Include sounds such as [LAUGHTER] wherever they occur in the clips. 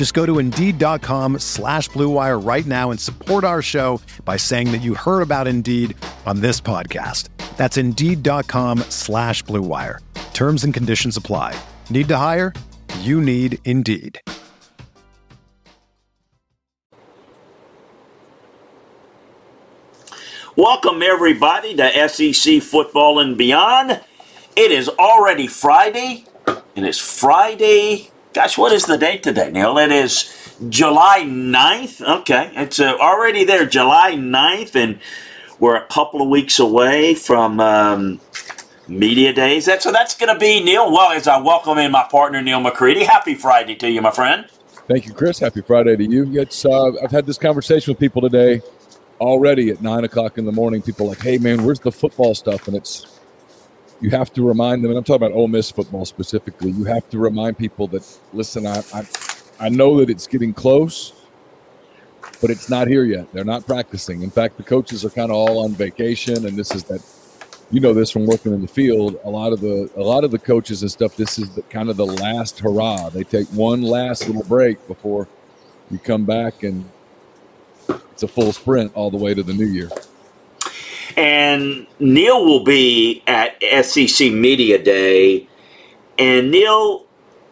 Just go to Indeed.com slash BlueWire right now and support our show by saying that you heard about Indeed on this podcast. That's Indeed.com slash BlueWire. Terms and conditions apply. Need to hire? You need Indeed. Welcome, everybody, to SEC Football and Beyond. It is already Friday, and it's Friday. Gosh, what is the date today, Neil? It is July 9th. Okay, it's uh, already there, July 9th, and we're a couple of weeks away from um, Media Days. That's, so that's going to be, Neil, well, as I welcome in my partner, Neil McCready. Happy Friday to you, my friend. Thank you, Chris. Happy Friday to you. It's, uh, I've had this conversation with people today already at nine o'clock in the morning, people like, "Hey, man, where's the football stuff?" And it's you have to remind them, and I'm talking about Ole Miss football specifically. You have to remind people that listen, I I, I know that it's getting close, but it's not here yet. They're not practicing. In fact, the coaches are kind of all on vacation, and this is that. You know this from working in the field. A lot of the a lot of the coaches and stuff. This is the, kind of the last hurrah. They take one last little break before you come back and it's a full sprint all the way to the new year. And Neil will be at SEC Media Day. And Neil,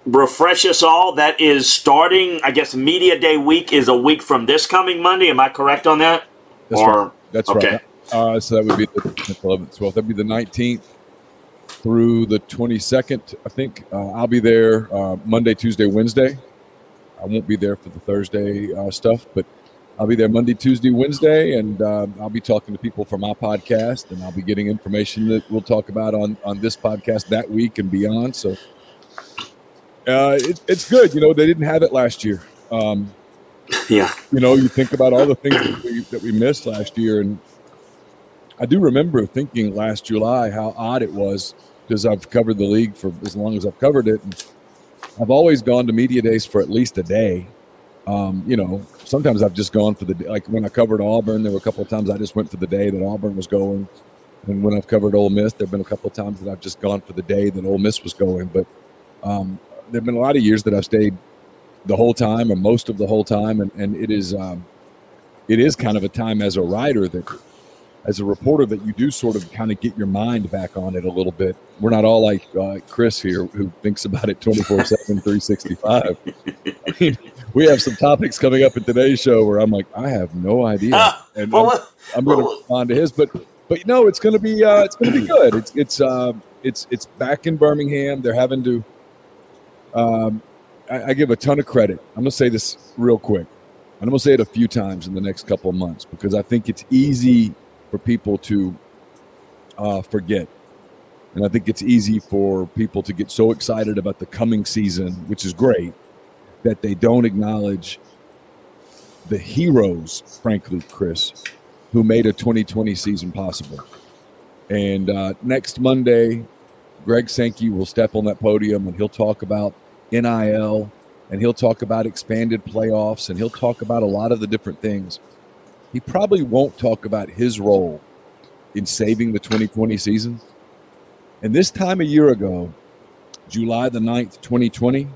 refresh us all. That is starting, I guess, Media Day week is a week from this coming Monday. Am I correct on that? That's or, right. That's okay. right. Uh, so that would be the 11th, 12th. That'd be the 19th through the 22nd, I think. Uh, I'll be there uh, Monday, Tuesday, Wednesday. I won't be there for the Thursday uh, stuff, but I'll be there Monday, Tuesday, Wednesday, and uh, I'll be talking to people from my podcast, and I'll be getting information that we'll talk about on on this podcast that week and beyond. So uh, it, it's good. You know, they didn't have it last year. Um, yeah. You know, you think about all the things that we, that we missed last year, and I do remember thinking last July how odd it was because I've covered the league for as long as I've covered it. And I've always gone to media days for at least a day um, you know, sometimes I've just gone for the like when I covered Auburn, there were a couple of times I just went for the day that Auburn was going, and when I've covered Ole Miss, there've been a couple of times that I've just gone for the day that Ole Miss was going. But um, there've been a lot of years that I've stayed the whole time or most of the whole time, and and it is um, it is kind of a time as a writer that as a reporter that you do sort of kind of get your mind back on it a little bit. We're not all like uh, Chris here who thinks about it 24 7, 365. [LAUGHS] We have some topics coming up in today's show where I'm like, I have no idea. Ah, and well, I'm, I'm going to respond to his, but, but you know, it's going to be, uh, it's going to be good. It's, it's, uh, it's, it's back in Birmingham. They're having to, um, I, I give a ton of credit. I'm going to say this real quick. And I'm going to say it a few times in the next couple of months because I think it's easy for people to uh, forget. And I think it's easy for people to get so excited about the coming season, which is great, that they don't acknowledge the heroes, frankly, Chris, who made a 2020 season possible. And uh, next Monday, Greg Sankey will step on that podium and he'll talk about NIL and he'll talk about expanded playoffs and he'll talk about a lot of the different things he probably won't talk about his role in saving the 2020 season. And this time a year ago, July the 9th, 2020,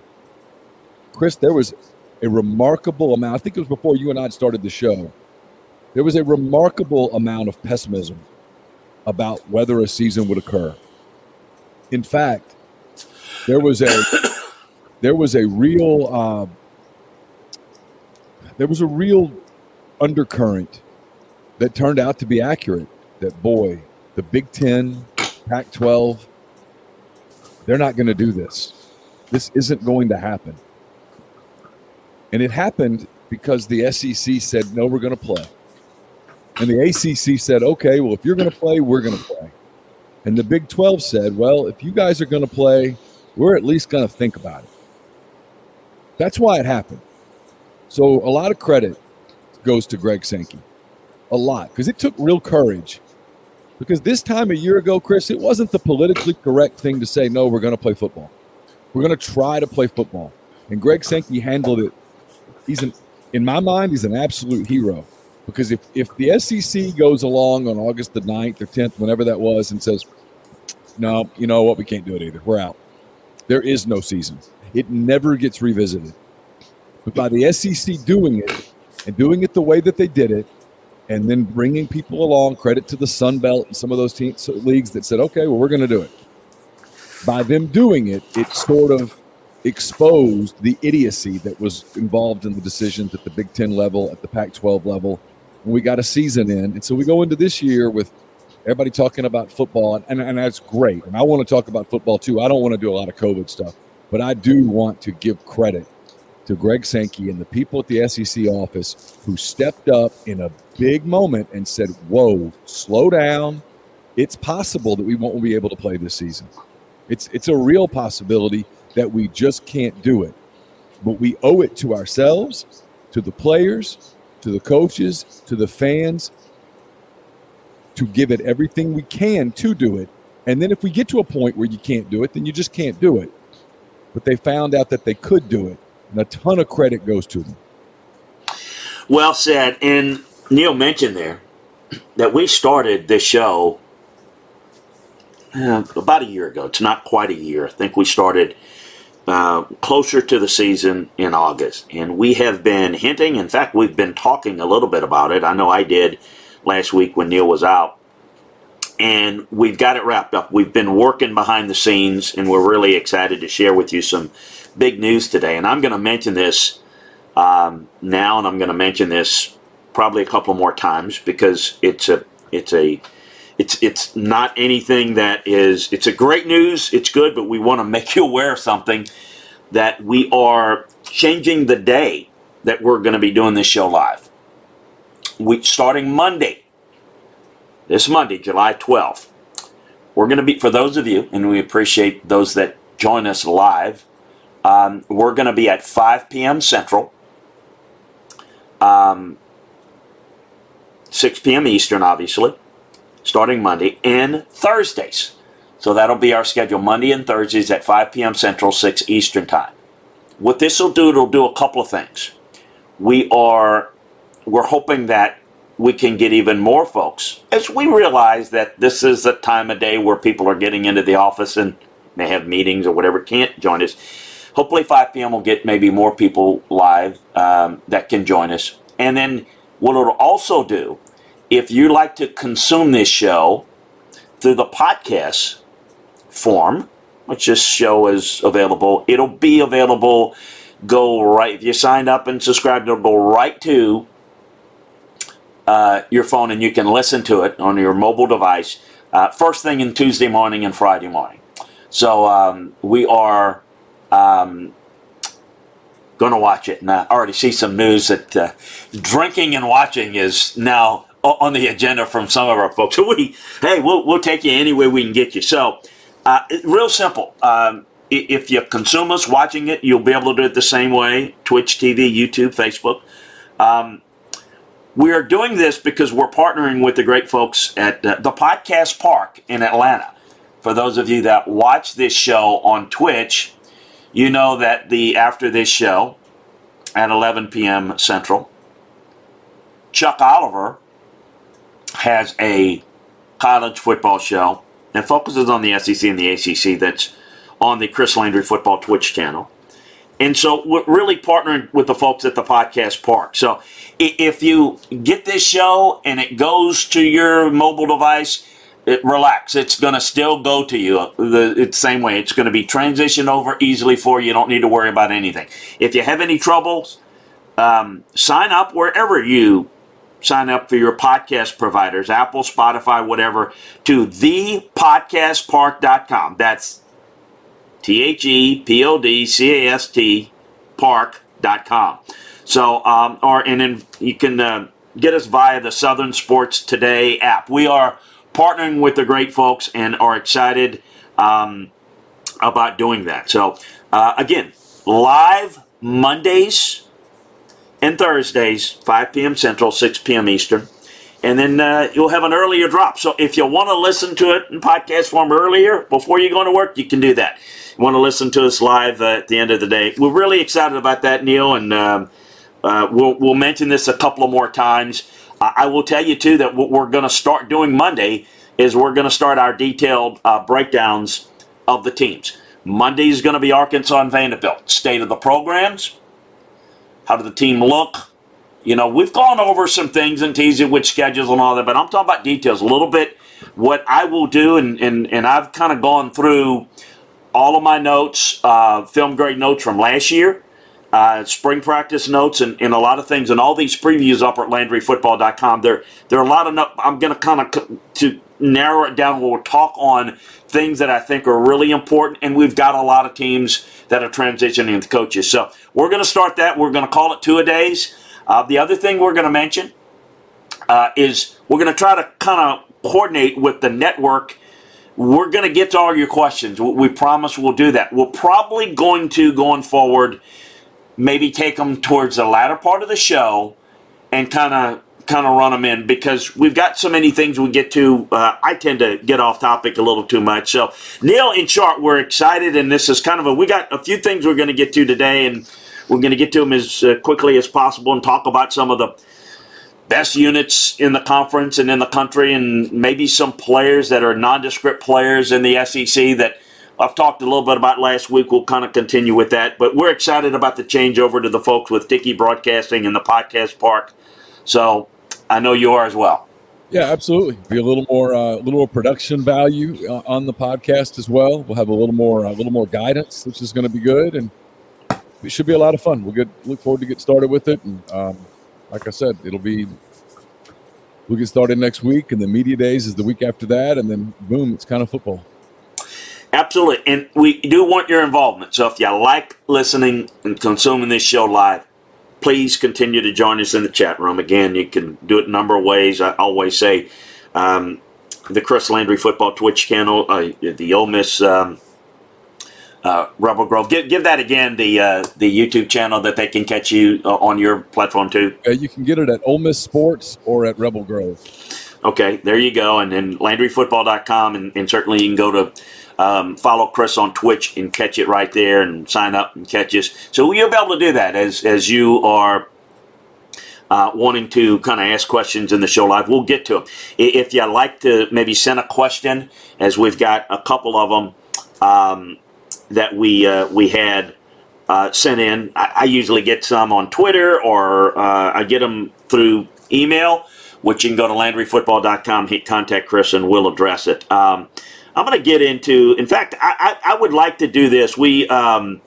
Chris, there was a remarkable amount. I think it was before you and I started the show. There was a remarkable amount of pessimism about whether a season would occur. In fact, there was a [COUGHS] there was a real uh, there was a real undercurrent that turned out to be accurate that boy, the Big Ten Pac 12, they're not going to do this. This isn't going to happen. And it happened because the SEC said, no, we're going to play. And the ACC said, okay, well, if you're going to play, we're going to play. And the Big 12 said, well, if you guys are going to play, we're at least going to think about it. That's why it happened. So a lot of credit goes to Greg Sankey. A lot. Because it took real courage. Because this time a year ago, Chris, it wasn't the politically correct thing to say, no, we're going to play football. We're going to try to play football. And Greg Sankey handled it. He's an, in my mind, he's an absolute hero. Because if, if the SEC goes along on August the 9th or 10th, whenever that was, and says, no, you know what, we can't do it either. We're out. There is no season. It never gets revisited. But by the SEC doing it and doing it the way that they did it, and then bringing people along, credit to the Sun Belt and some of those teams, leagues that said, okay, well, we're going to do it. By them doing it, it sort of exposed the idiocy that was involved in the decisions at the Big Ten level, at the Pac 12 level. And we got a season in. And so we go into this year with everybody talking about football, and, and, that's great. And I want to talk about football too. I don't want to do a lot of COVID stuff, but I do want to give credit to Greg Sankey and the people at the SEC office who stepped up in a big moment and said, Whoa, slow down. It's possible that we won't be able to play this season. It's, it's a real possibility that we just can't do it. But we owe it to ourselves, to the players, to the coaches, to the fans to give it everything we can to do it. And then if we get to a point where you can't do it, then you just can't do it. But they found out that they could do it, and a ton of credit goes to them. Well said. And Neil mentioned there that we started this show uh, about a year ago. It's not quite a year. I think we started uh, closer to the season in August. And we have been hinting, in fact, we've been talking a little bit about it. I know I did last week when Neil was out. And we've got it wrapped up. We've been working behind the scenes, and we're really excited to share with you some big news today. And I'm going to mention this um, now, and I'm going to mention this probably a couple more times because it's a it's a it's it's not anything that is it's a great news it's good but we want to make you aware of something that we are changing the day that we're going to be doing this show live we starting monday this monday july 12th we're going to be for those of you and we appreciate those that join us live um, we're going to be at 5 p.m central um, 6 p.m. Eastern, obviously, starting Monday, and Thursdays. So that'll be our schedule Monday and Thursdays at 5 p.m. Central, 6 Eastern Time. What this will do, it'll do a couple of things. We are, we're hoping that we can get even more folks as we realize that this is a time of day where people are getting into the office and may have meetings or whatever, can't join us. Hopefully, 5 p.m. will get maybe more people live um, that can join us. And then what it'll also do, if you like to consume this show through the podcast form, which this show is available, it'll be available. Go right if you signed up and subscribed, it'll go right to uh, your phone, and you can listen to it on your mobile device uh, first thing in Tuesday morning and Friday morning. So um, we are um, going to watch it. And I already see some news that uh, drinking and watching is now on the agenda from some of our folks. We, hey, we'll, we'll take you any way we can get you. So, uh, real simple. Um, if you consume us watching it, you'll be able to do it the same way Twitch TV, YouTube, Facebook. Um, we are doing this because we're partnering with the great folks at uh, the Podcast Park in Atlanta. For those of you that watch this show on Twitch, you know that the after this show at 11 p.m. Central, Chuck Oliver has a college football show that focuses on the SEC and the ACC that's on the Chris Landry Football Twitch channel. And so we're really partnering with the folks at the Podcast Park. So if you get this show and it goes to your mobile device, it, relax. It's going to still go to you the, the same way. It's going to be transitioned over easily for you. You don't need to worry about anything. If you have any troubles, um, sign up wherever you sign up for your podcast providers, Apple, Spotify, whatever, to thepodcastpark.com. That's T H E P O D C A S T park.com. So, um, or, and then you can uh, get us via the Southern Sports Today app. We are partnering with the great folks and are excited um, about doing that. So, uh, again, live Mondays and Thursdays, 5 p.m. Central, 6 p.m. Eastern. And then uh, you'll have an earlier drop. So if you want to listen to it in podcast form earlier before you go to work, you can do that. You want to listen to us live uh, at the end of the day. We're really excited about that, Neil, and um, uh, we'll, we'll mention this a couple of more times. I will tell you, too, that what we're going to start doing Monday is we're going to start our detailed uh, breakdowns of the teams. Monday is going to be Arkansas and Vanderbilt. State of the programs. How did the team look? You know, we've gone over some things and teased with schedules and all that, but I'm talking about details a little bit. What I will do, and, and, and I've kind of gone through all of my notes, uh, film grade notes from last year, uh, spring practice notes, and, and a lot of things, and all these previews up at LandryFootball.com. There, there are a lot of. No- I'm going to kind of to narrow it down. We'll talk on things that I think are really important, and we've got a lot of teams that are transitioning coaches. So we're going to start that. We're going to call it two a days. Uh, the other thing we're going to mention uh, is we're going to try to kind of coordinate with the network. We're going to get to all your questions. We promise we'll do that. We're probably going to, going forward, maybe take them towards the latter part of the show and kind of kind of run them in because we've got so many things we get to. Uh, I tend to get off topic a little too much. So, Neil, in short, we're excited, and this is kind of a. We got a few things we're going to get to today, and we're going to get to them as uh, quickly as possible and talk about some of the best units in the conference and in the country, and maybe some players that are nondescript players in the SEC that. I've talked a little bit about last week. We'll kind of continue with that, but we're excited about the changeover to the folks with Dickey Broadcasting and the Podcast Park. So I know you are as well. Yeah, absolutely. Be a little more, uh, a little more production value uh, on the podcast as well. We'll have a little more, a little more guidance, which is going to be good, and it should be a lot of fun. We'll get look forward to get started with it, and um, like I said, it'll be. We'll get started next week, and the media days is the week after that, and then boom, it's kind of football. Absolutely, and we do want your involvement. So if you like listening and consuming this show live, please continue to join us in the chat room. Again, you can do it a number of ways. I always say um, the Chris Landry Football Twitch channel, uh, the Ole Miss um, uh, Rebel Grove. Give, give that again the uh, the YouTube channel that they can catch you uh, on your platform too. Uh, you can get it at Ole Miss Sports or at Rebel Grove. Okay, there you go. And then LandryFootball.com, and, and certainly you can go to um, follow Chris on Twitch and catch it right there and sign up and catch us. So you'll be able to do that as, as you are uh, wanting to kind of ask questions in the show live. We'll get to them. If you like to maybe send a question, as we've got a couple of them um, that we, uh, we had uh, sent in, I, I, usually get some on Twitter or uh, I get them through email, which you can go to LandryFootball.com, hit contact Chris, and we'll address it. Um, I'm going to get into. In fact, I, I, I, would like to do this. We um,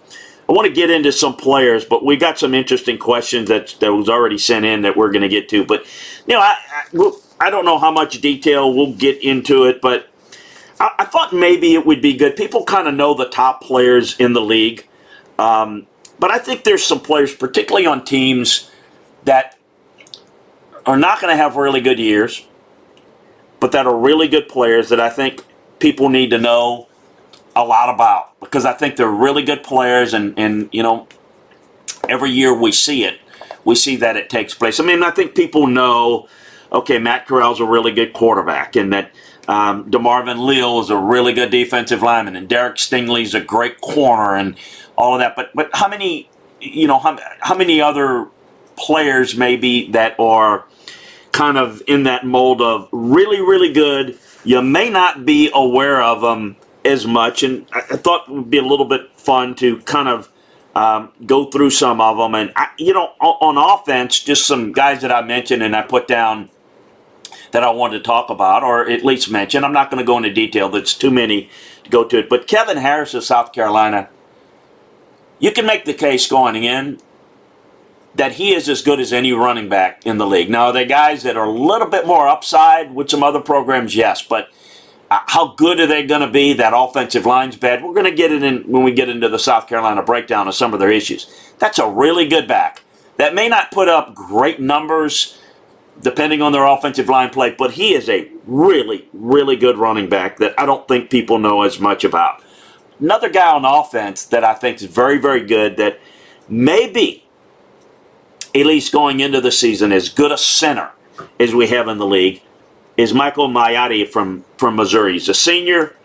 I want to get into some players, but we got some interesting questions that that was already sent in that we're going to get to. But you know, I I, I, don't know how much detail we'll get into it, but I, I thought maybe it would be good. People kind of know the top players in the league, um, but I think there's some players, particularly on teams that are not going to have really good years, but that are really good players that I think people need to know a lot about because I think they're really good players, and and you know, every year we see it, we see that it takes place. I mean, I think people know, okay, Matt Corral's a really good quarterback, and that um, DeMarvin Leal is a really good defensive lineman, and Derek Stingley's a great corner, and all of that. But but how many, you know, how, how many other players maybe that are kind of in that mold of really really good you may not be aware of them as much, and I, thought it would be a little bit fun to kind of um, go through some of them. And I, you know, on, on offense, just some guys that I mentioned and I put down that I wanted to talk about, or at least mention. I'm not going to go into detail. That's too many to go to it. But Kevin Harris of South Carolina, you can make the case going in that he is as good as any running back in the league. Now, are there guys that are a little bit more upside with some other programs? Yes, but uh, how good are they going to be? That offensive line's bad. We're going to get it in when we get into the South Carolina breakdown of some of their issues. That's a really good back that may not put up great numbers depending on their offensive line play, but he is a really, really good running back that I don't think people know as much about. Another guy on offense that I think is very, very good that may be, at least going into the season, as good a center as we have in the league is Michael Maietti from, from Missouri. He's a senior.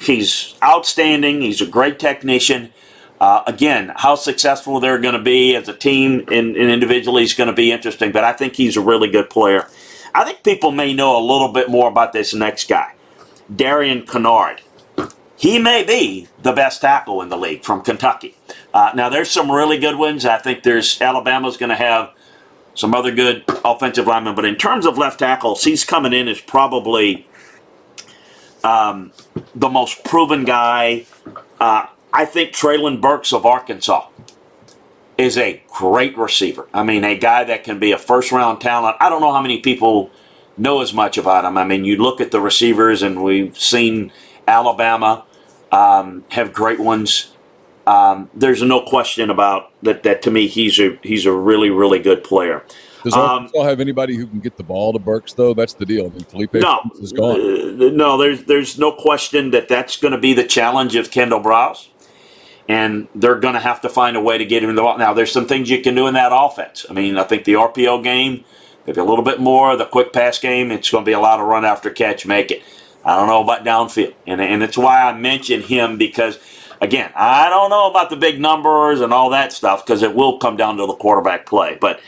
He's outstanding. He's a great technician. Uh, again, how successful they're going to be as a team and, and individually is going to be interesting, but I think he's a really good player. I think people may know a little bit more about this next guy, Darian Kinnard. He may be the best tackle in the league from Kentucky. Uh, now, there's some really good ones. I think there's Alabama's going to have some other good offensive linemen, but in terms of left tackles, he's coming in as probably um, the most proven guy. Uh, I think Treylon Burks of Arkansas is a great receiver. I mean, a guy that can be a first round talent. I don't know how many people know as much about him. I mean, you look at the receivers, and we've seen Alabama um, have great ones. Um, there's no question about that. That to me, he's a he's a really really good player. Does Arkansas um, have anybody who can get the ball to Burks though? That's the deal. I mean, Felipe no, is gone. Uh, no, there's there's no question that that's going to be the challenge of Kendall Briles and they're going to have to find a way to get him in the ball. Now, there's some things you can do in that offense. I mean, I think the RPO game, maybe a little bit more. The quick pass game, it's going to be a lot of run after catch, make it. I don't know about downfield, and and it's why I mentioned him because, again, I don't know about the big numbers and all that stuff because it will come down to the quarterback play. But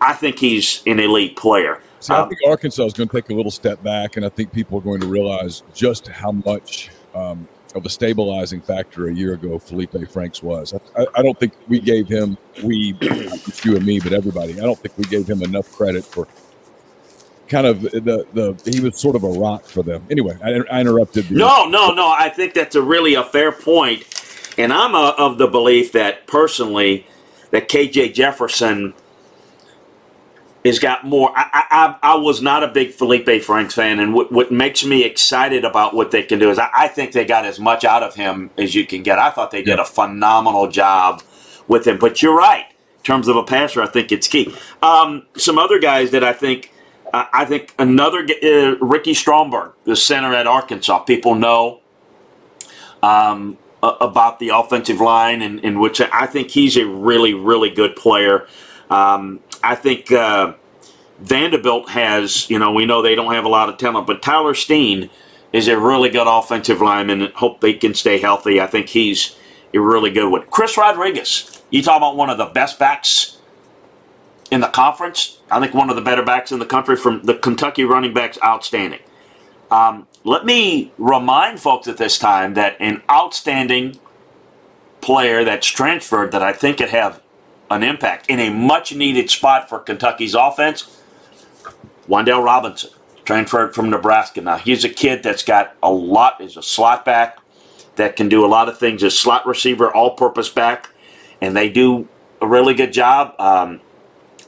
I think he's an elite player. I um, think Arkansas is going to take a little step back, and I think people are going to realize just how much um, of a stabilizing factor a year ago Felipe Franks was. I, I don't think we gave him, we, you and me, but everybody, I don't think we gave him enough credit for kind of the, the he was sort of a rock for them. Anyway, I, I interrupted. No, no, no. I think that's a really a fair point. And I'm a, of the belief that personally that KJ Jefferson – has got more. I, I, I was not a big Felipe Franks fan, and what, what makes me excited about what they can do is I, I, think they got as much out of him as you can get. I thought they did a phenomenal job with him. But you're right. In terms of a passer, I think it's key. Um, some other guys that I think. Uh, I think another uh, Ricky Stromberg, the center at Arkansas. People know um, about the offensive line, and in which I think he's a really, really good player. Um, I think uh, Vanderbilt has, you know, we know they don't have a lot of talent, but Tyler Steen is a really good offensive lineman. Hope they can stay healthy. I think he's a really good one. Chris Rodriguez, you talk about one of the best backs in the conference. I think one of the better backs in the country from the Kentucky running backs, outstanding. Um, let me remind folks at this time that an outstanding player that's transferred that I think could have an impact in a much needed spot for Kentucky's offense. Wan'Dale Robinson, transferred from Nebraska. Now, he's a kid that's got a lot, is a slot back that can do a lot of things as slot receiver, all purpose back, and they do a really good job. Um,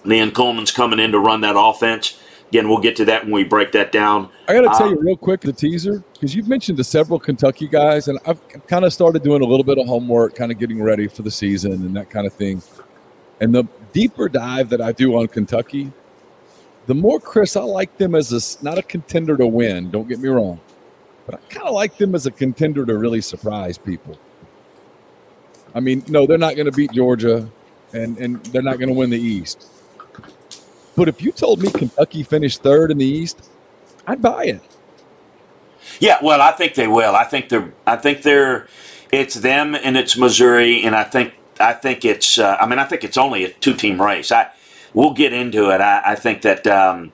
Liam Coen's coming in to run that offense. Again, we'll get to that when we break that down. I got to tell um, you real quick the teaser because you've mentioned the several Kentucky guys, and I've kind of started doing a little bit of homework, kind of getting ready for the season and that kind of thing. And the deeper dive that I do on Kentucky, the more Chris, I like them as a not a contender to win. Don't get me wrong, but I kind of like them as a contender to really surprise people. I mean, no, they're not going to beat Georgia, and and they're not going to win the East. But if you told me Kentucky finished third in the East, I'd buy it. Yeah, well, I think they will. I think they're. I think they're. It's them and it's Missouri, and I think I think it's. Uh, I mean, I think it's only a two-team race. I we'll get into it. I, I think that. Um,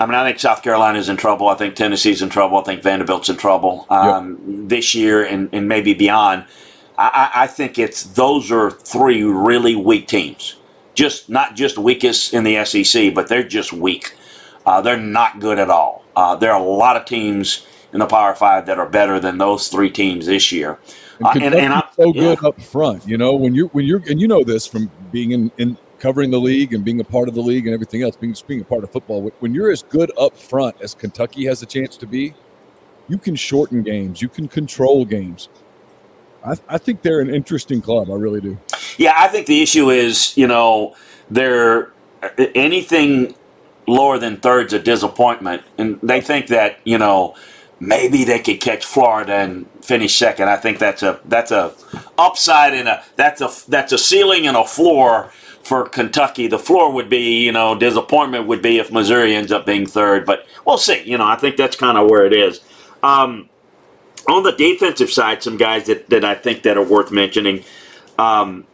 I mean, I think South Carolina's in trouble. I think Tennessee's in trouble. I think Vanderbilt's in trouble um, yep. this year and, and maybe beyond. I, I, think it's those are three really weak teams. Just not just weakest in the SEC, but they're just weak. Uh, they're not good at all. Uh, there are a lot of teams in the Power Five that are better than those three teams this year. And, uh, and, and I, so good yeah. up front. You know, when you're when you're and you know this from being in, in covering the league and being a part of the league and everything else, being just being a part of football. When you're as good up front as Kentucky has a chance to be, you can shorten games, you can control games. I, I think they're an interesting club. I really do. Yeah, I think the issue is, you know, they're anything lower than third's a disappointment, and they think that you know maybe they could catch Florida and finish second. I think that's a that's a upside and a that's a that's a ceiling and a floor for Kentucky. The floor would be, you know, disappointment would be if Missouri ends up being third, but we'll see. You know, I think that's kind of where it is. Um, on the defensive side, some guys that, that I think that are worth mentioning. Um,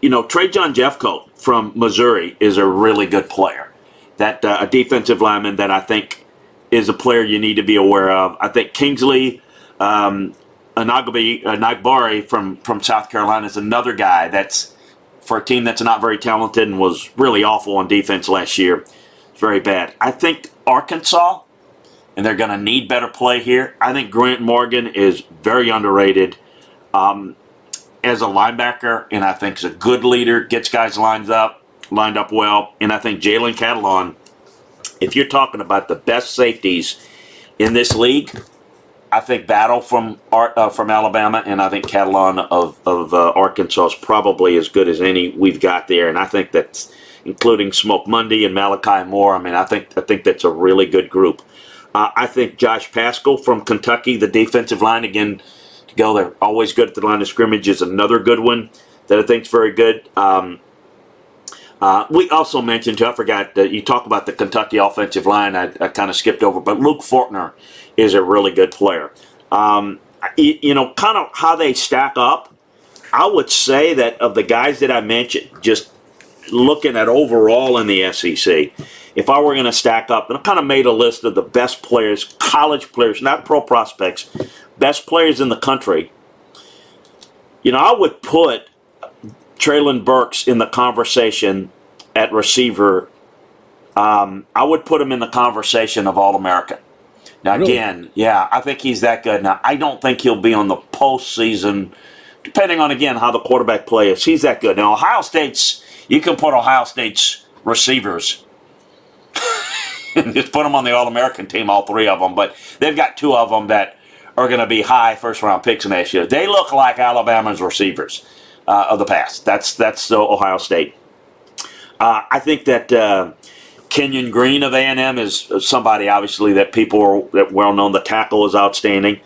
you know, Trajan Jeffcoat from Missouri is a really good player. That uh, a defensive lineman that I think is a player you need to be aware of. I think Kingsley um, Anagbabi, Anagbari from from South Carolina is another guy that's for a team that's not very talented and was really awful on defense last year. It's very bad. I think Arkansas, and they're going to need better play here. I think Grant Morgan is very underrated. Um, as a linebacker, and I think is a good leader, gets guys lined up, lined up well. And I think Jalen Catalon, if you're talking about the best safeties in this league, I think Battle from uh, from Alabama, and I think Catalon of of uh, Arkansas is probably as good as any we've got there. And I think that's including Smoke Monday and Malachi Moore. I mean, I think I think that's a really good group. Uh, I think Josh Paschal from Kentucky, the defensive line again to go. They're always good at the line of scrimmage. Is another good one that I think is very good. Um, uh, we also mentioned too. I forgot that you talk about the Kentucky offensive line. I, I kind of skipped over, but Luke Fortner is a really good player. Um, you, you know, kind of how they stack up. I would say that of the guys that I mentioned, just looking at overall in the SEC, if I were going to stack up, and I kind of made a list of the best players, college players, not pro prospects, best players in the country, you know, I would put Treylon Burks in the conversation at receiver. Um, I would put him in the conversation of All American. Now, really? again, yeah, I think he's that good. Now, I don't think he'll be on the postseason, depending on, again, how the quarterback play is. He's that good. Now, Ohio State's, you can put Ohio State's receivers [LAUGHS] just put them on the All American team, all three of them, but they've got two of them that are going to be high first round picks next year. They look like Alabama's receivers uh, of the past. That's that's uh, Ohio State. Uh, I think that uh, Kenyon Green of A&M is somebody obviously that people are that well known. The tackle is outstanding.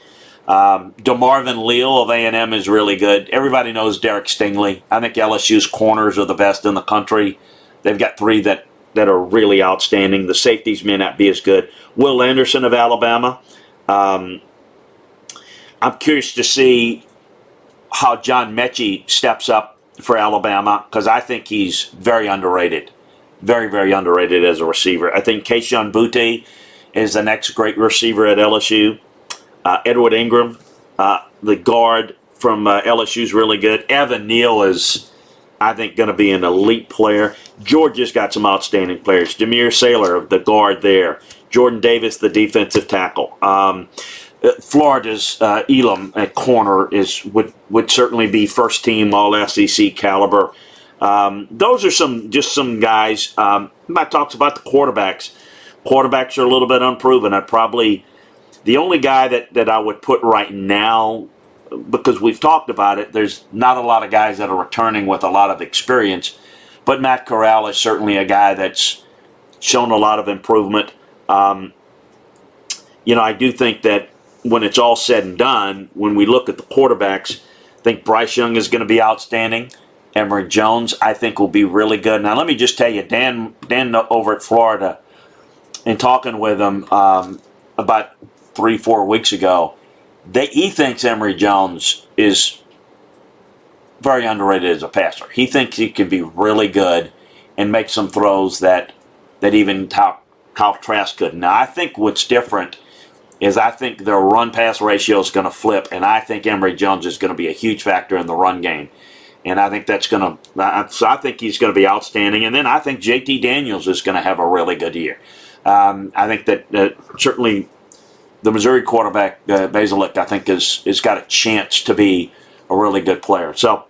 Um, DeMarvin Leal of A&M is really good. Everybody knows Derek Stingley. I think LSU's corners are the best in the country. They've got three that, that are really outstanding. The safeties may not be as good. Will Anderson of Alabama. Um, I'm curious to see how John Metchie steps up for Alabama because I think he's very underrated. Very, very underrated as a receiver. I think Kayshon Boutte is the next great receiver at LSU. Uh, Edward Ingram, uh, the guard from uh, LSU, is really good. Evan Neal is, I think, going to be an elite player. Georgia's got some outstanding players. Jamaree Salyer, the guard there. Jordan Davis, the defensive tackle. Um, uh, Florida's uh, Elam at corner is would would certainly be first team All SEC caliber. Um, those are some just some guys. Um, talks about the quarterbacks. Quarterbacks are a little bit unproven. I probably the only guy that that I would put right now because we've talked about it. There's not a lot of guys that are returning with a lot of experience, but Matt Corral is certainly a guy that's shown a lot of improvement. Um, you know, I do think that when it's all said and done, when we look at the quarterbacks, I think Bryce Young is going to be outstanding. Emory Jones, I think, will be really good. Now, let me just tell you, Dan, Dan over at Florida, in talking with him um, about three, four weeks ago, they, he thinks Emory Jones is very underrated as a passer. He thinks he can be really good and make some throws that that even Kyle, Kyle Trask could. Now, I think what's different is I think their run pass ratio is going to flip, and I think Emory Jones is going to be a huge factor in the run game. And I think that's going to, so I think he's going to be outstanding. And then I think JT Daniels is going to have a really good year. Um, I think that uh, certainly the Missouri quarterback, uh, Bazelak, I think, is, is got a chance to be a really good player. So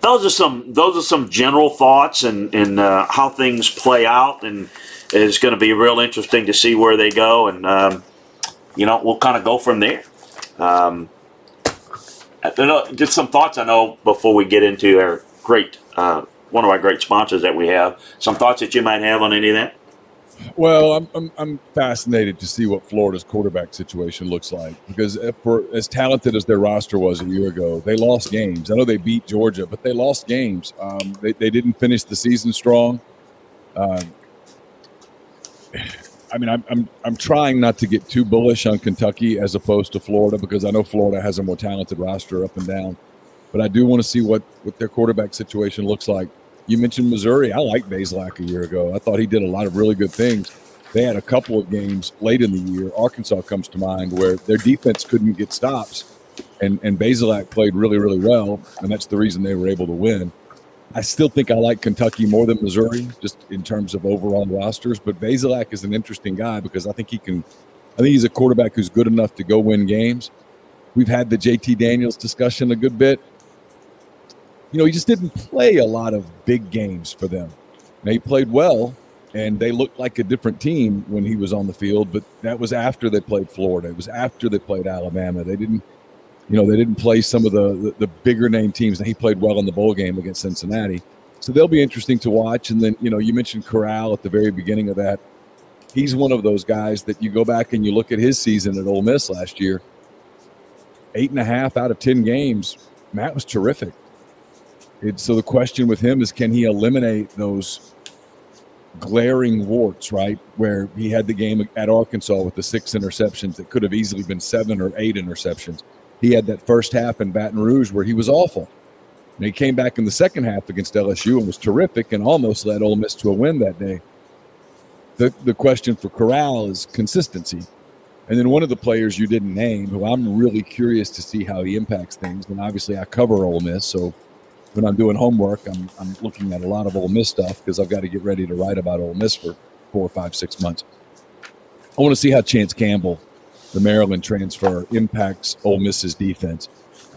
those are some those are some general thoughts and and uh, how things play out, and it's going to be real interesting to see where they go, and um, you know we'll kind of go from there. Um, just some thoughts I know before we get into our great uh, one of our great sponsors that we have. Some thoughts that you might have on any of that. Well, I'm, I'm, I'm fascinated to see what Florida's quarterback situation looks like because for as talented as their roster was a year ago, they lost games. I know they beat Georgia, but they lost games. Um, they, they didn't finish the season strong. Um, [SIGHS] I mean, I'm, I'm, I'm trying not to get too bullish on Kentucky as opposed to Florida because I know Florida has a more talented roster up and down. But I do want to see what, what their quarterback situation looks like. You mentioned Missouri. I liked Bazelak a year ago. I thought he did a lot of really good things. They had a couple of games late in the year. Arkansas comes to mind where their defense couldn't get stops, and and Bazelak played really really well, and that's the reason they were able to win. I still think I like Kentucky more than Missouri, just in terms of overall rosters. But Bazelak is an interesting guy because I think he can. I think he's a quarterback who's good enough to go win games. We've had the JT Daniels discussion a good bit you know, he just didn't play a lot of big games for them. Now, he played well, and they looked like a different team when he was on the field, but that was after they played Florida. It was after they played Alabama. They didn't, you know, they didn't play some of the, the, the bigger name teams. And he played well in the bowl game against Cincinnati. So they'll be interesting to watch. And then, you know, you mentioned Corral at the very beginning of that. He's one of those guys that you go back and you look at his season at Ole Miss last year. Eight and a half out of 10 games. Matt was terrific. It, so the question with him is, can he eliminate those glaring warts, right? Where he had the game at Arkansas with the six interceptions that could have easily been seven or eight interceptions. He had that first half in Baton Rouge where he was awful. And he came back in the second half against LSU and was terrific and almost led Ole Miss to a win that day. The, the question for Corral is consistency. And then one of the players you didn't name, who I'm really curious to see how he impacts things. And obviously, I cover Ole Miss, so when I'm doing homework, I'm, I'm looking at a lot of Ole Miss stuff because I've got to get ready to write about Ole Miss for four, five, six months. I want to see how Chance Campbell, the Maryland transfer, impacts Ole Miss's defense.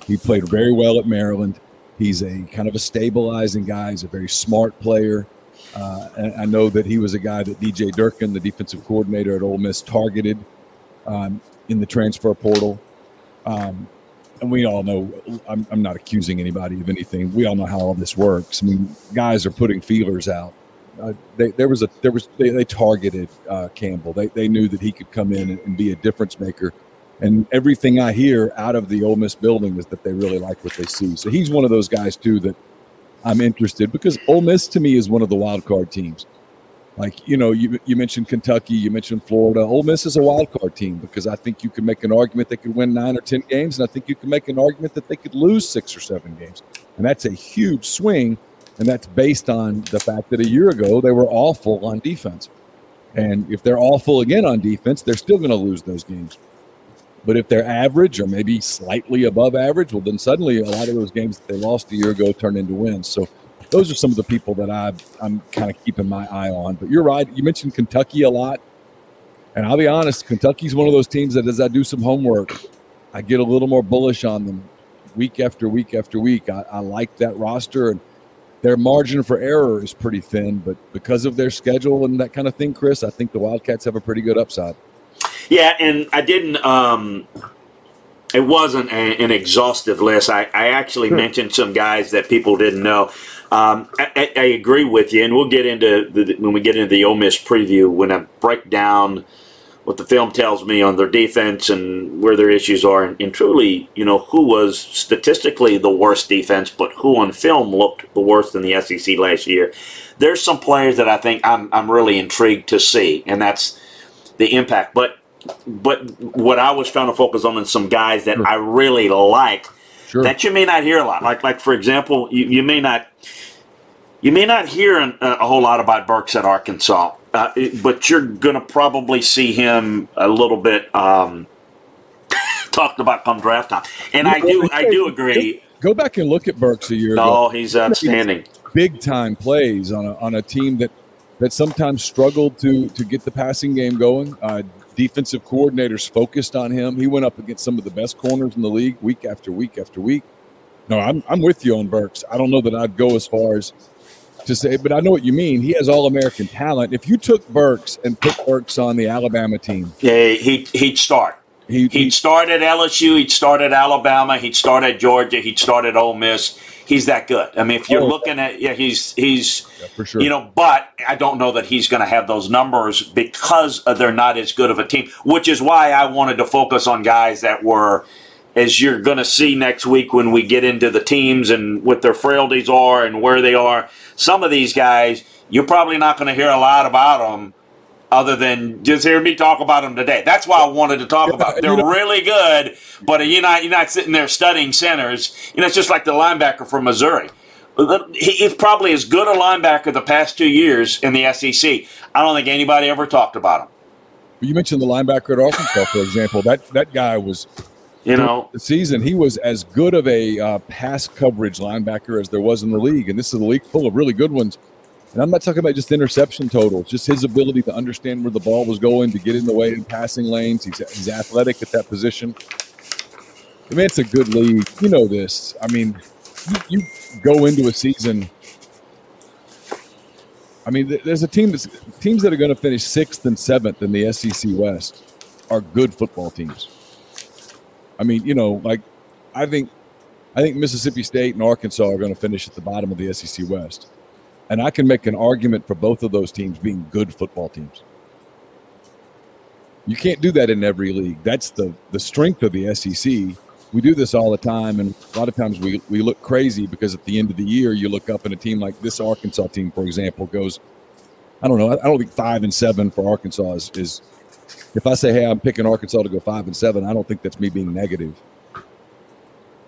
He played very well at Maryland. He's a kind of a stabilizing guy. He's a very smart player. Uh, I know that he was a guy that DJ Durkin, the defensive coordinator at Ole Miss, targeted um, in the transfer portal. Um, and we all know I'm, I'm, not accusing anybody of anything. We all know how all this works. I mean, guys are putting feelers out. Uh, they, there was a there was they, they targeted uh, Campbell. They, they knew that he could come in and, and, be a difference maker. And everything I hear out of the Ole Miss building is that they really like what they see. So he's one of those guys too that I'm interested because Ole Miss to me is one of the wild card teams. Like, you know, you, you mentioned Kentucky, you mentioned Florida. Ole Miss is a wild card team because I think you can make an argument they could win nine or 10 games, and I think you can make an argument that they could lose six or seven games. And that's a huge swing. And that's based on the fact that a year ago they were awful on defense. And if they're awful again on defense, they're still going to lose those games. But if they're average or maybe slightly above average, well, then suddenly a lot of those games that they lost a year ago turn into wins. So those are some of the people that I, I'm kind of keeping my eye on. But you're right. You mentioned Kentucky a lot. And I'll be honest, Kentucky's one of those teams that as I do some homework, I get a little more bullish on them week after week after week. I, I like that roster and their margin for error is pretty thin, but because of their schedule and that kind of thing, Chris, I think the Wildcats have a pretty good upside. Yeah, and I didn't um, it wasn't a, an exhaustive list. I, I actually sure. mentioned some guys that people didn't know. Um, I, I, agree with you, and we'll get into the, when we get into the Ole Miss preview when I break down what the film tells me on their defense and where their issues are, and, and truly, you know, who was statistically the worst defense, but who on film looked the worst in the SEC last year. There's some players that I think I'm I'm really intrigued to see, and that's the impact. But but what I was trying to focus on is some guys that. I really like sure. that you may not hear a lot. Like like for example, you, you may not you may not hear an, a whole lot about Burks at Arkansas, uh, but you're going to probably see him a little bit um, [LAUGHS] talked about come draft time. And I do I do agree. Go back and look at Burks a year no, ago. Oh, he's outstanding. Big time plays on a, on a team that that sometimes struggled to to get the passing game going. Uh, defensive coordinators focused on him. He went up against some of the best corners in the league week after week after week. No, I'm I'm with you on Burks. I don't know that I'd go as far as to say, but I know what you mean. He has all American talent. If you took Burks and put Burks on the Alabama team, yeah, he he'd start. He, He'd start at LSU. He'd start at Alabama. He'd start at Georgia. He'd start at Ole Miss. He's that good. I mean, if you're Oh. looking at yeah, he's he's Yeah, for sure. you know, but I don't know that he's going to have those numbers because they're not as good of a team. Which is why I wanted to focus on guys that were, as you're going to see next week when we get into the teams and what their frailties are and where they are. Some of these guys, you're probably not going to hear a lot about them. Other than just hear me talk about them today, that's why I wanted to talk Yeah, about. [LAUGHS] you They're know- really good, but you're not you're not sitting there studying centers. You know, it's just like the linebacker from Missouri. He's probably as good a linebacker the past two years in the SEC. I don't think anybody ever talked about him. you mentioned the linebacker at Arkansas, for example. That that guy was You know, the season he was as good of a uh, pass coverage linebacker as there was in the league, and this is a league full of really good ones. And I'm not talking about just interception totals, just his ability to understand where the ball was going, to get in the way in passing lanes. He's, he's athletic at that position. I mean, it's a good league. You know this. I mean, you, you go into a season. I mean, there's a team that's teams that are going to finish sixth and seventh in the SEC West are good football teams. I mean, you know, like I think I think Mississippi State and Arkansas are going to finish at the bottom of the SEC West. And I can make an argument for both of those teams being good football teams. You can't do that in every league. That's the the strength of the SEC. We do this all the time, and a lot of times we, we look crazy because at the end of the year, you look up and a team like this Arkansas team, for example, goes, I don't know, I don't think five and seven for Arkansas is, is if I say, hey, I'm picking Arkansas to go five and seven, I don't think that's me being negative.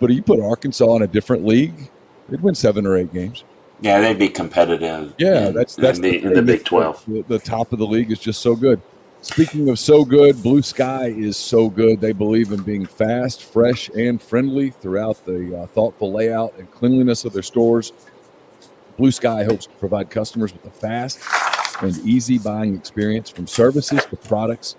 But if you put Arkansas in a different league, they'd win seven or eight games. Yeah, they'd be competitive. Yeah, in- that's that's in the, in the. Big Twelve. The, the top of the league is just so good. Speaking of so good, Blue Sky is so good. They believe in being fast, fresh, and friendly throughout the uh, thoughtful layout and cleanliness of their stores. Blue Sky hopes to provide customers with a fast and easy buying experience from services to products.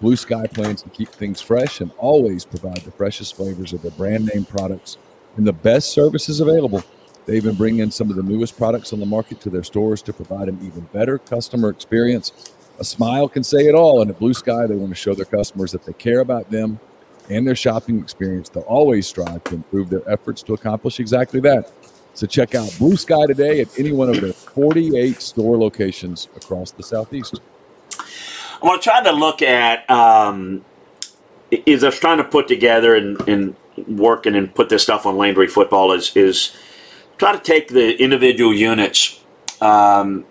Blue Sky plans to keep things fresh and always provide the freshest flavors of their brand name products and the best services available. They even bring in some of the newest products on the market to their stores to provide an even better customer experience. A smile can say it all, and at Blue Sky, they want to show their customers that they care about them and their shopping experience. They'll always strive to improve their efforts to accomplish exactly that. So check out Blue Sky today at any one of their 48 store locations across the Southeast. I'm going to try to look at um, is I was trying to put together and, and working and put this stuff on Landry football is is try to take the individual units um,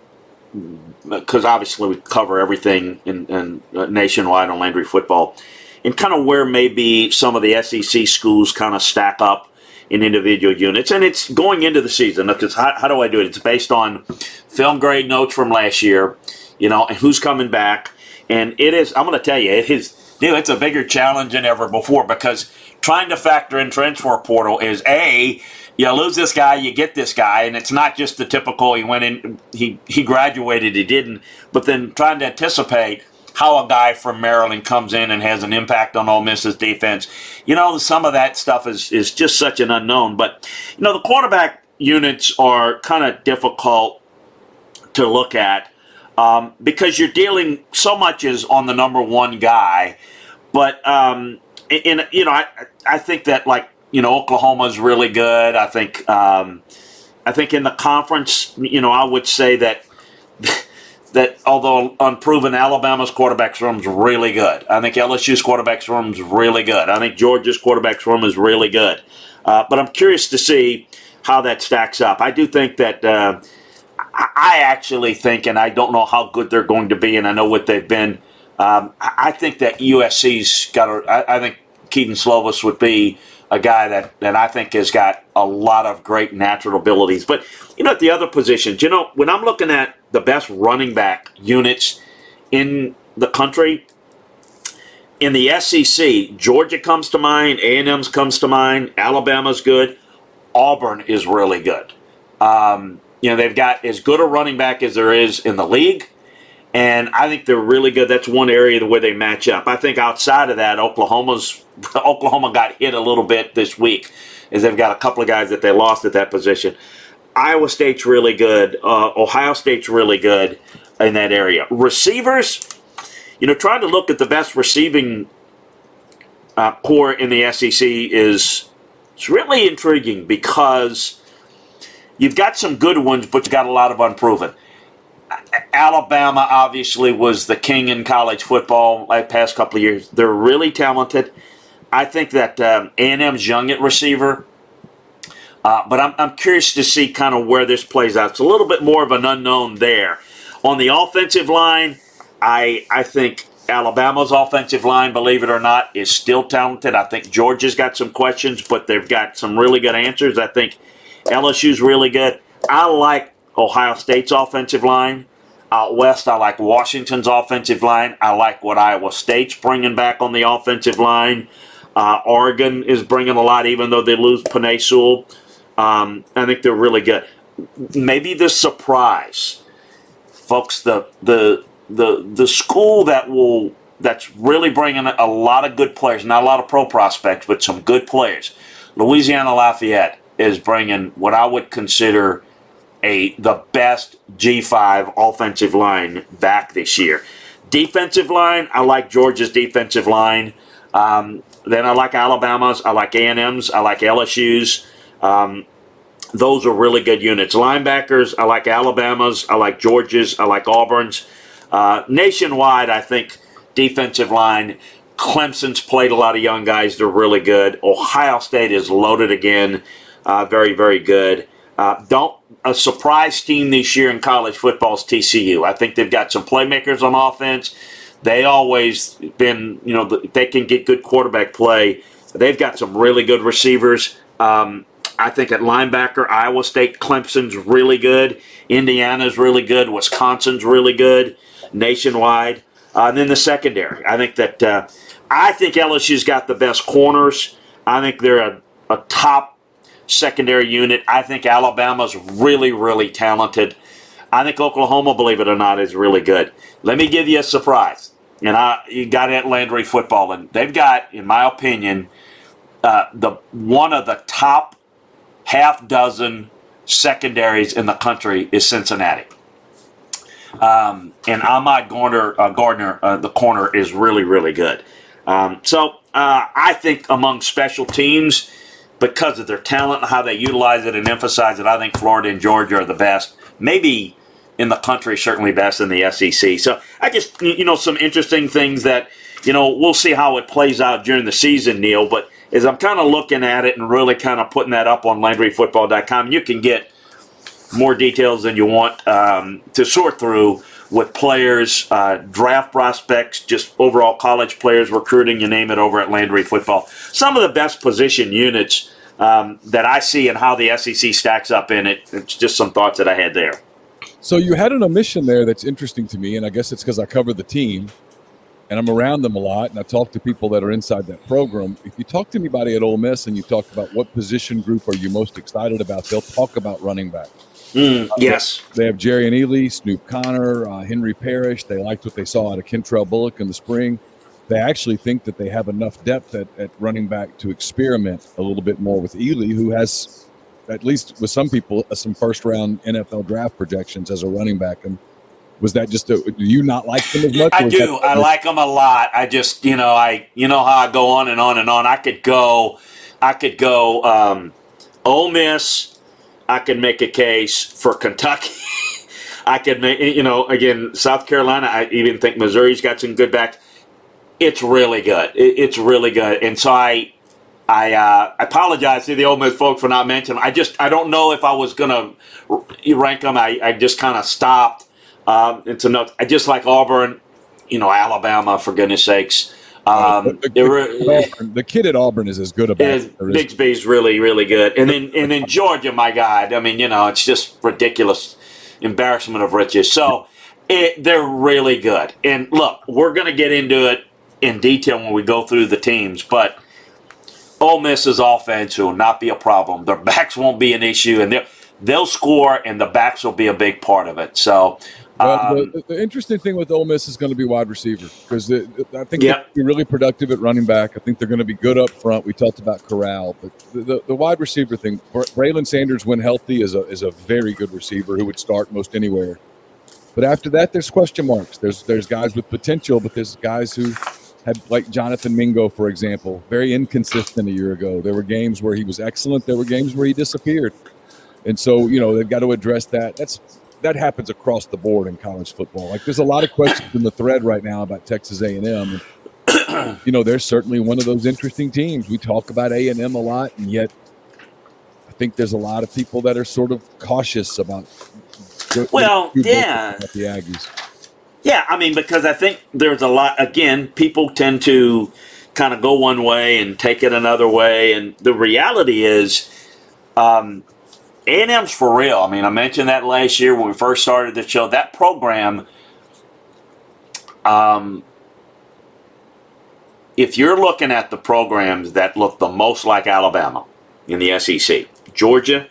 because obviously we cover everything in, in uh, nationwide on Landry football and kind of where maybe some of the SEC schools kind of stack up in individual units and it's going into the season because how, how do I do it? It's based on film grade notes from last year you know and who's coming back and it is i'm going to tell you it is dude it's a bigger challenge than ever before because trying to factor in transfer portal is a you lose this guy you get this guy and it's not just the typical he went in he he graduated he didn't but then trying to anticipate how a guy from Maryland comes in and has an impact on Ole Miss's defense. You know, some of that stuff is is just such an unknown. But you know, the quarterback units are kind of difficult to look at um, because you're dealing so much is on the number one guy. But um, in you know, I I think that like you know Oklahoma's really good. I think um, I think in the conference, you know, I would say that [LAUGHS] that although unproven, Alabama's quarterback's room is really good. I think LSU's quarterback's room is really good. I think Georgia's quarterback's room is really good. Uh, but I'm curious to see how that stacks up. I do think that uh, I actually think, and I don't know how good they're going to be, and I know what they've been. Um, I I think that USC's got. A, I, I think Kedon Slovis would be a guy that, that I think has got a lot of great natural abilities. But you know, at the other positions, you know, when I'm looking at the best running back units in the country, in the SEC, Georgia comes to mind, A&M's comes to mind, Alabama's good, Auburn is really good. Um, you know, they've got as good a running back as there is in the league, and I think they're really good. That's one area where they match up. I think outside of that, Oklahoma's [LAUGHS] Oklahoma got hit a little bit this week, as they've got a couple of guys that they lost at that position. Iowa State's really good. Uh, Ohio State's really good in that area. Receivers, you know, trying to look at the best receiving uh, corps in the SEC is it's really intriguing because you've got some good ones, but you've got a lot of unproven. Alabama obviously was the king in college football the past couple of years. They're really talented. I think that um, A&M's young at receiver, uh, but I'm, I'm curious to see kind of where this plays out. It's a little bit more of an unknown there. On the offensive line, I I think Alabama's offensive line, believe it or not, is still talented. I think Georgia's got some questions, but they've got some really good answers. I think LSU's really good. I like Ohio State's offensive line. Out west, I like Washington's offensive line. I like what Iowa State's bringing back on the offensive line. Uh, Oregon is bringing a lot, even though they lose Sewell. Um, I think they're really good. Maybe the surprise, folks. The the the the school that will that's really bringing a lot of good players, not a lot of pro prospects, but some good players. Louisiana Lafayette is bringing what I would consider a the best G5 offensive line back this year. Defensive line, I like Georgia's defensive line. Um, then I like Alabama's. I like A&M's. I like LSU's. Um, those are really good units. Linebackers, I like Alabama's. I like Georgia's. I like Auburn's. Uh, nationwide, I think defensive line. Clemson's played a lot of young guys. They're really good. Ohio State is loaded again. Uh, very, very good. Uh, don't a surprise team this year in college football is TCU. I think they've got some playmakers on offense. They always been, you know, they can get good quarterback play. They've got some really good receivers. Um, I think at linebacker, Iowa State, Clemson's really good. Indiana's really good. Wisconsin's really good. Nationwide, uh, and then the secondary. I think that uh, I think LSU's got the best corners. I think they're a, a top secondary unit. I think Alabama's really, really talented. I think Oklahoma, believe it or not, is really good. Let me give you a surprise. And I, you got at Landry football, and they've got, in my opinion, uh, the one of the top half dozen secondaries in the country is Cincinnati. Um, and Ahmad Gardner, uh, Gardner uh, the corner, is really, really good. Um, so uh, I think among special teams, because of their talent and how they utilize it and emphasize it. I think Florida and Georgia are the best, maybe in the country, certainly best in the SEC. So I just, you know, some interesting things that, you know, we'll see how it plays out during the season, Neil. But as I'm kind of looking at it and really kind of putting that up on LandryFootball.com, you can get more details than you want um, to sort through with players, uh, draft prospects, just overall college players, recruiting, you name it, over at Landry Football. Some of the best position units um, that I see and how the SEC stacks up in it. It's just some thoughts that I had there. So you had an omission there that's interesting to me, and I guess it's because I cover the team and I'm around them a lot, and I talk to people that are inside that program. If you talk to anybody at Ole Miss and you talk about what position group are you most excited about, they'll talk about running back. Mm, yes. They have Jerrion Ealy, Snoop Conner, uh, Henry Parrish. They liked what they saw out of Kentrell Bullock in the spring. They actually think that they have enough depth at, at running back to experiment a little bit more with Ealy, who has, at least with some people, uh, some first round NFL draft projections as a running back. And was that just a, do you not like them as much? I do. I like them a lot. I just, you know, I, you know how I go on and on and on. I could go, I could go, um, Ole Miss, I can make a case for Kentucky. [LAUGHS] I could make, you know, again, South Carolina. I even think Missouri's got some good backs. It's really good. it's really good. And so I, I, uh, I apologize to the Ole Miss folks for not mentioning. I just I don't know if I was gonna rank them. I, I just kind of stopped. Um, enough. I just like Auburn, you know, Alabama for goodness sakes. Um, the, the, the, kid at Auburn is as good a back. Bigsby's really, really good, and then and then Georgia, my God, I mean, you know, it's just ridiculous, embarrassment of riches. So it, they're really good. And look, we're going to get into it in detail when we go through the teams, but Ole Miss's offense will not be a problem. Their backs won't be an issue, and they'll they'll score, and the backs will be a big part of it. So Well, um, the, the, interesting thing with Ole Miss is going to be wide receiver because I think yep. they're really productive at running back. I think they're going to be good up front. We talked about Corral, but the, the, the wide receiver thing, Braylon Sanders, when healthy, is a is a very good receiver who would start most anywhere. But after that, there's question marks. There's there's guys with potential, but there's guys who had like Jonathan Mingo, for example, very inconsistent a year ago. There were games where he was excellent. There were games where he disappeared, and so you know they've got to address that. That's that happens across the board in college football. Like there's a lot of questions in the thread right now about Texas A&M. you know, they're certainly one of those interesting teams. We talk about A&M a lot, and yet I think there's a lot of people that are sort of cautious about. Well, yeah, about the Aggies. Yeah, I mean, because I think there's a lot. Again, people tend to kind of go one way and take it another way, and the reality is. Um, a&M's for real. I mean, I mentioned that last year when we first started the show. That program, um, if you're looking at the programs that look the most like Alabama in the SEC, Georgia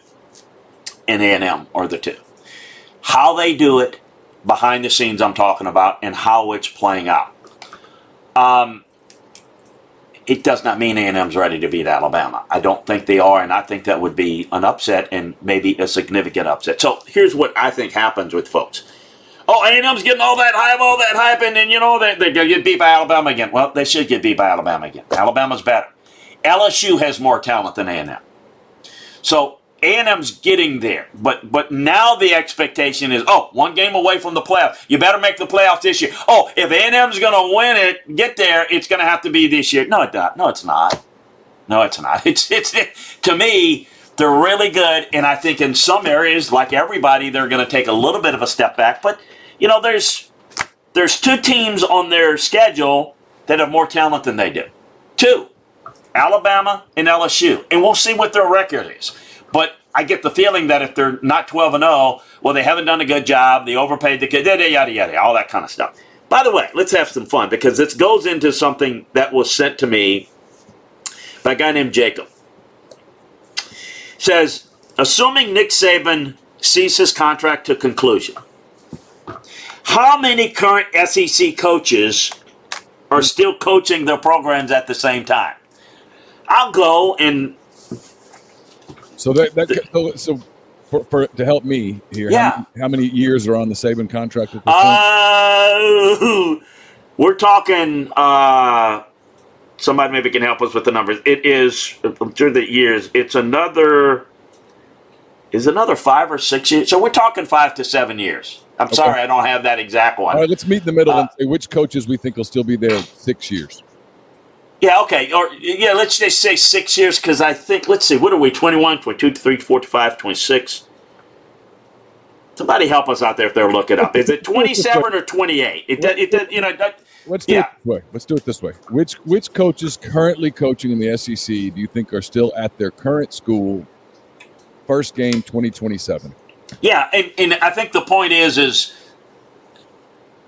and A&M are the two. How they do it behind the scenes, I'm talking about, and how it's playing out. Um, it does not mean A&M's ready to beat Alabama. I don't think they are, and I think that would be an upset and maybe a significant upset. So here's what I think happens with folks. Oh, A&M's getting all that hype, all that hype, and then, you know, they, they get beat by Alabama again. Well, they should get beat by Alabama again. Alabama's better. LSU has more talent than A&M. So a&M's getting there, but but now the expectation is, oh, one game away from the playoff. You better make the playoffs this year. Oh, if A&M's going to win it, get there, it's going to have to be this year. No, it not. No, it's not. No, it's not. [LAUGHS] It's it's it, to me, they're really good, and I think in some areas, like everybody, they're going to take a little bit of a step back. But you know, there's there's two teams on their schedule that have more talent than they do. Two, Alabama and LSU, and we'll see what their record is. But I get the feeling that if they're not 12 and 0, well, they haven't done a good job. They overpaid the kid, yada, yada, yada, all that kind of stuff. By the way, let's have some fun because this goes into something that was sent to me by a guy named Jacob. says, assuming Nick Saban sees his contract to conclusion, how many current SEC coaches are still coaching their programs at the same time? I'll go and so that, that so for, for, to help me here, yeah. How, how, many years are on the Saban contract? At this uh, we're talking. Uh, somebody maybe can help us with the numbers. It is I'm sure the years. It's another. Is another five or six years? So we're talking five to seven years. I'm okay. sorry, I don't have that exact one. All right, let's meet in the middle uh, and say which coaches we think will still be there six years. Yeah, okay. Or yeah, let's just say six years because I think let's see, what are we? 21, 22, 23, 25, 26. Somebody help us out there if they're looking up. Is it [LAUGHS] 27 or 28? It, it, it you know, that, Let's do yeah. it this way. Let's do it this way. Which which coaches currently coaching in the SEC do you think are still at their current school? First game 2027. Yeah, and, and I think the point is is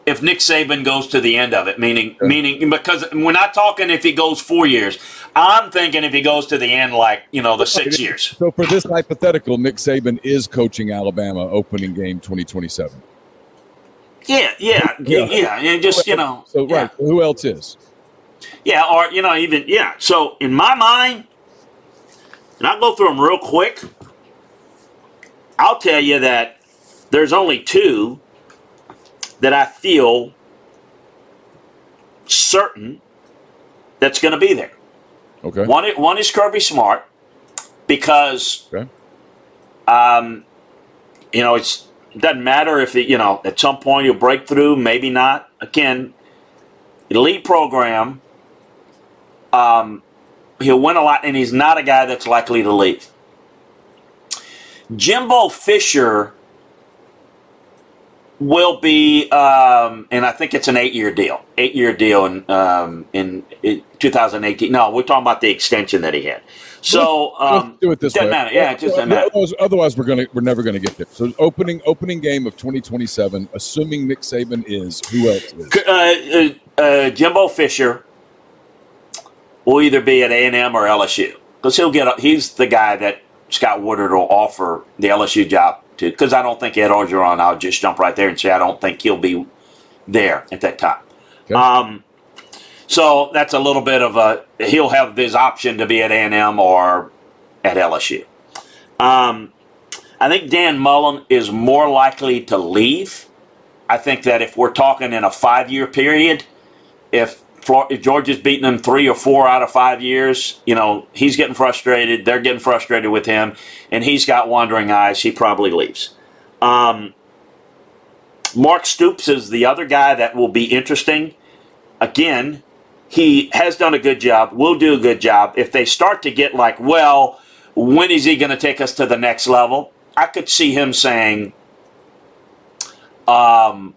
if Nick Saban goes to the end of it, meaning yeah. meaning because we're not talking if he goes four years. I'm thinking if he goes to the end, like you know, the six years. So for this hypothetical, Nick Saban is coaching Alabama opening game 2027. Yeah, yeah, yeah, yeah, yeah. Just you know. So right, yeah. who else is? Yeah, or you know, even yeah. So in my mind, and I'll go through them real quick. I'll tell you that there's only two that I feel certain that's going to be there. Okay. One, one is Kirby Smart because, okay. um, you know, it's it doesn't matter if it, you know at some point he'll break through, maybe not. Again, elite program. Um, he'll win a lot, and he's not a guy that's likely to leave. Jimbo Fisher will be, um, and I think it's an eight-year deal. Eight-year deal in um, in, in 2018. No, we're talking about the extension that he had. So um, do it this doesn't way. Matter. Yeah, it just doesn't matter. Otherwise, otherwise, we're gonna we're never gonna get there. So opening opening game of 2027. Assuming Nick Saban is who else is? Uh, uh, uh, Jimbo Fisher will either be at A and M or LSU because he'll get. He's the guy that Scott Woodward will offer the LSU job to, because I don't think Ed Orgeron, I'll just jump right there and say I don't think he'll be there at that time. Okay. Um, so that's a little bit of a, he'll have his option to be at A&M or at LSU. Um, I think Dan Mullen is more likely to leave. I think that if we're talking in a five year period, if, Flor- if Georgia's beating them three or four out of five years, you know, he's getting frustrated. They're getting frustrated with him, and he's got wandering eyes. He probably leaves. Um, Mark Stoops is the other guy that will be interesting. Again, he has done a good job, will do a good job. If they start to get like, well, when is he going to take us to the next level? I could see him saying, um,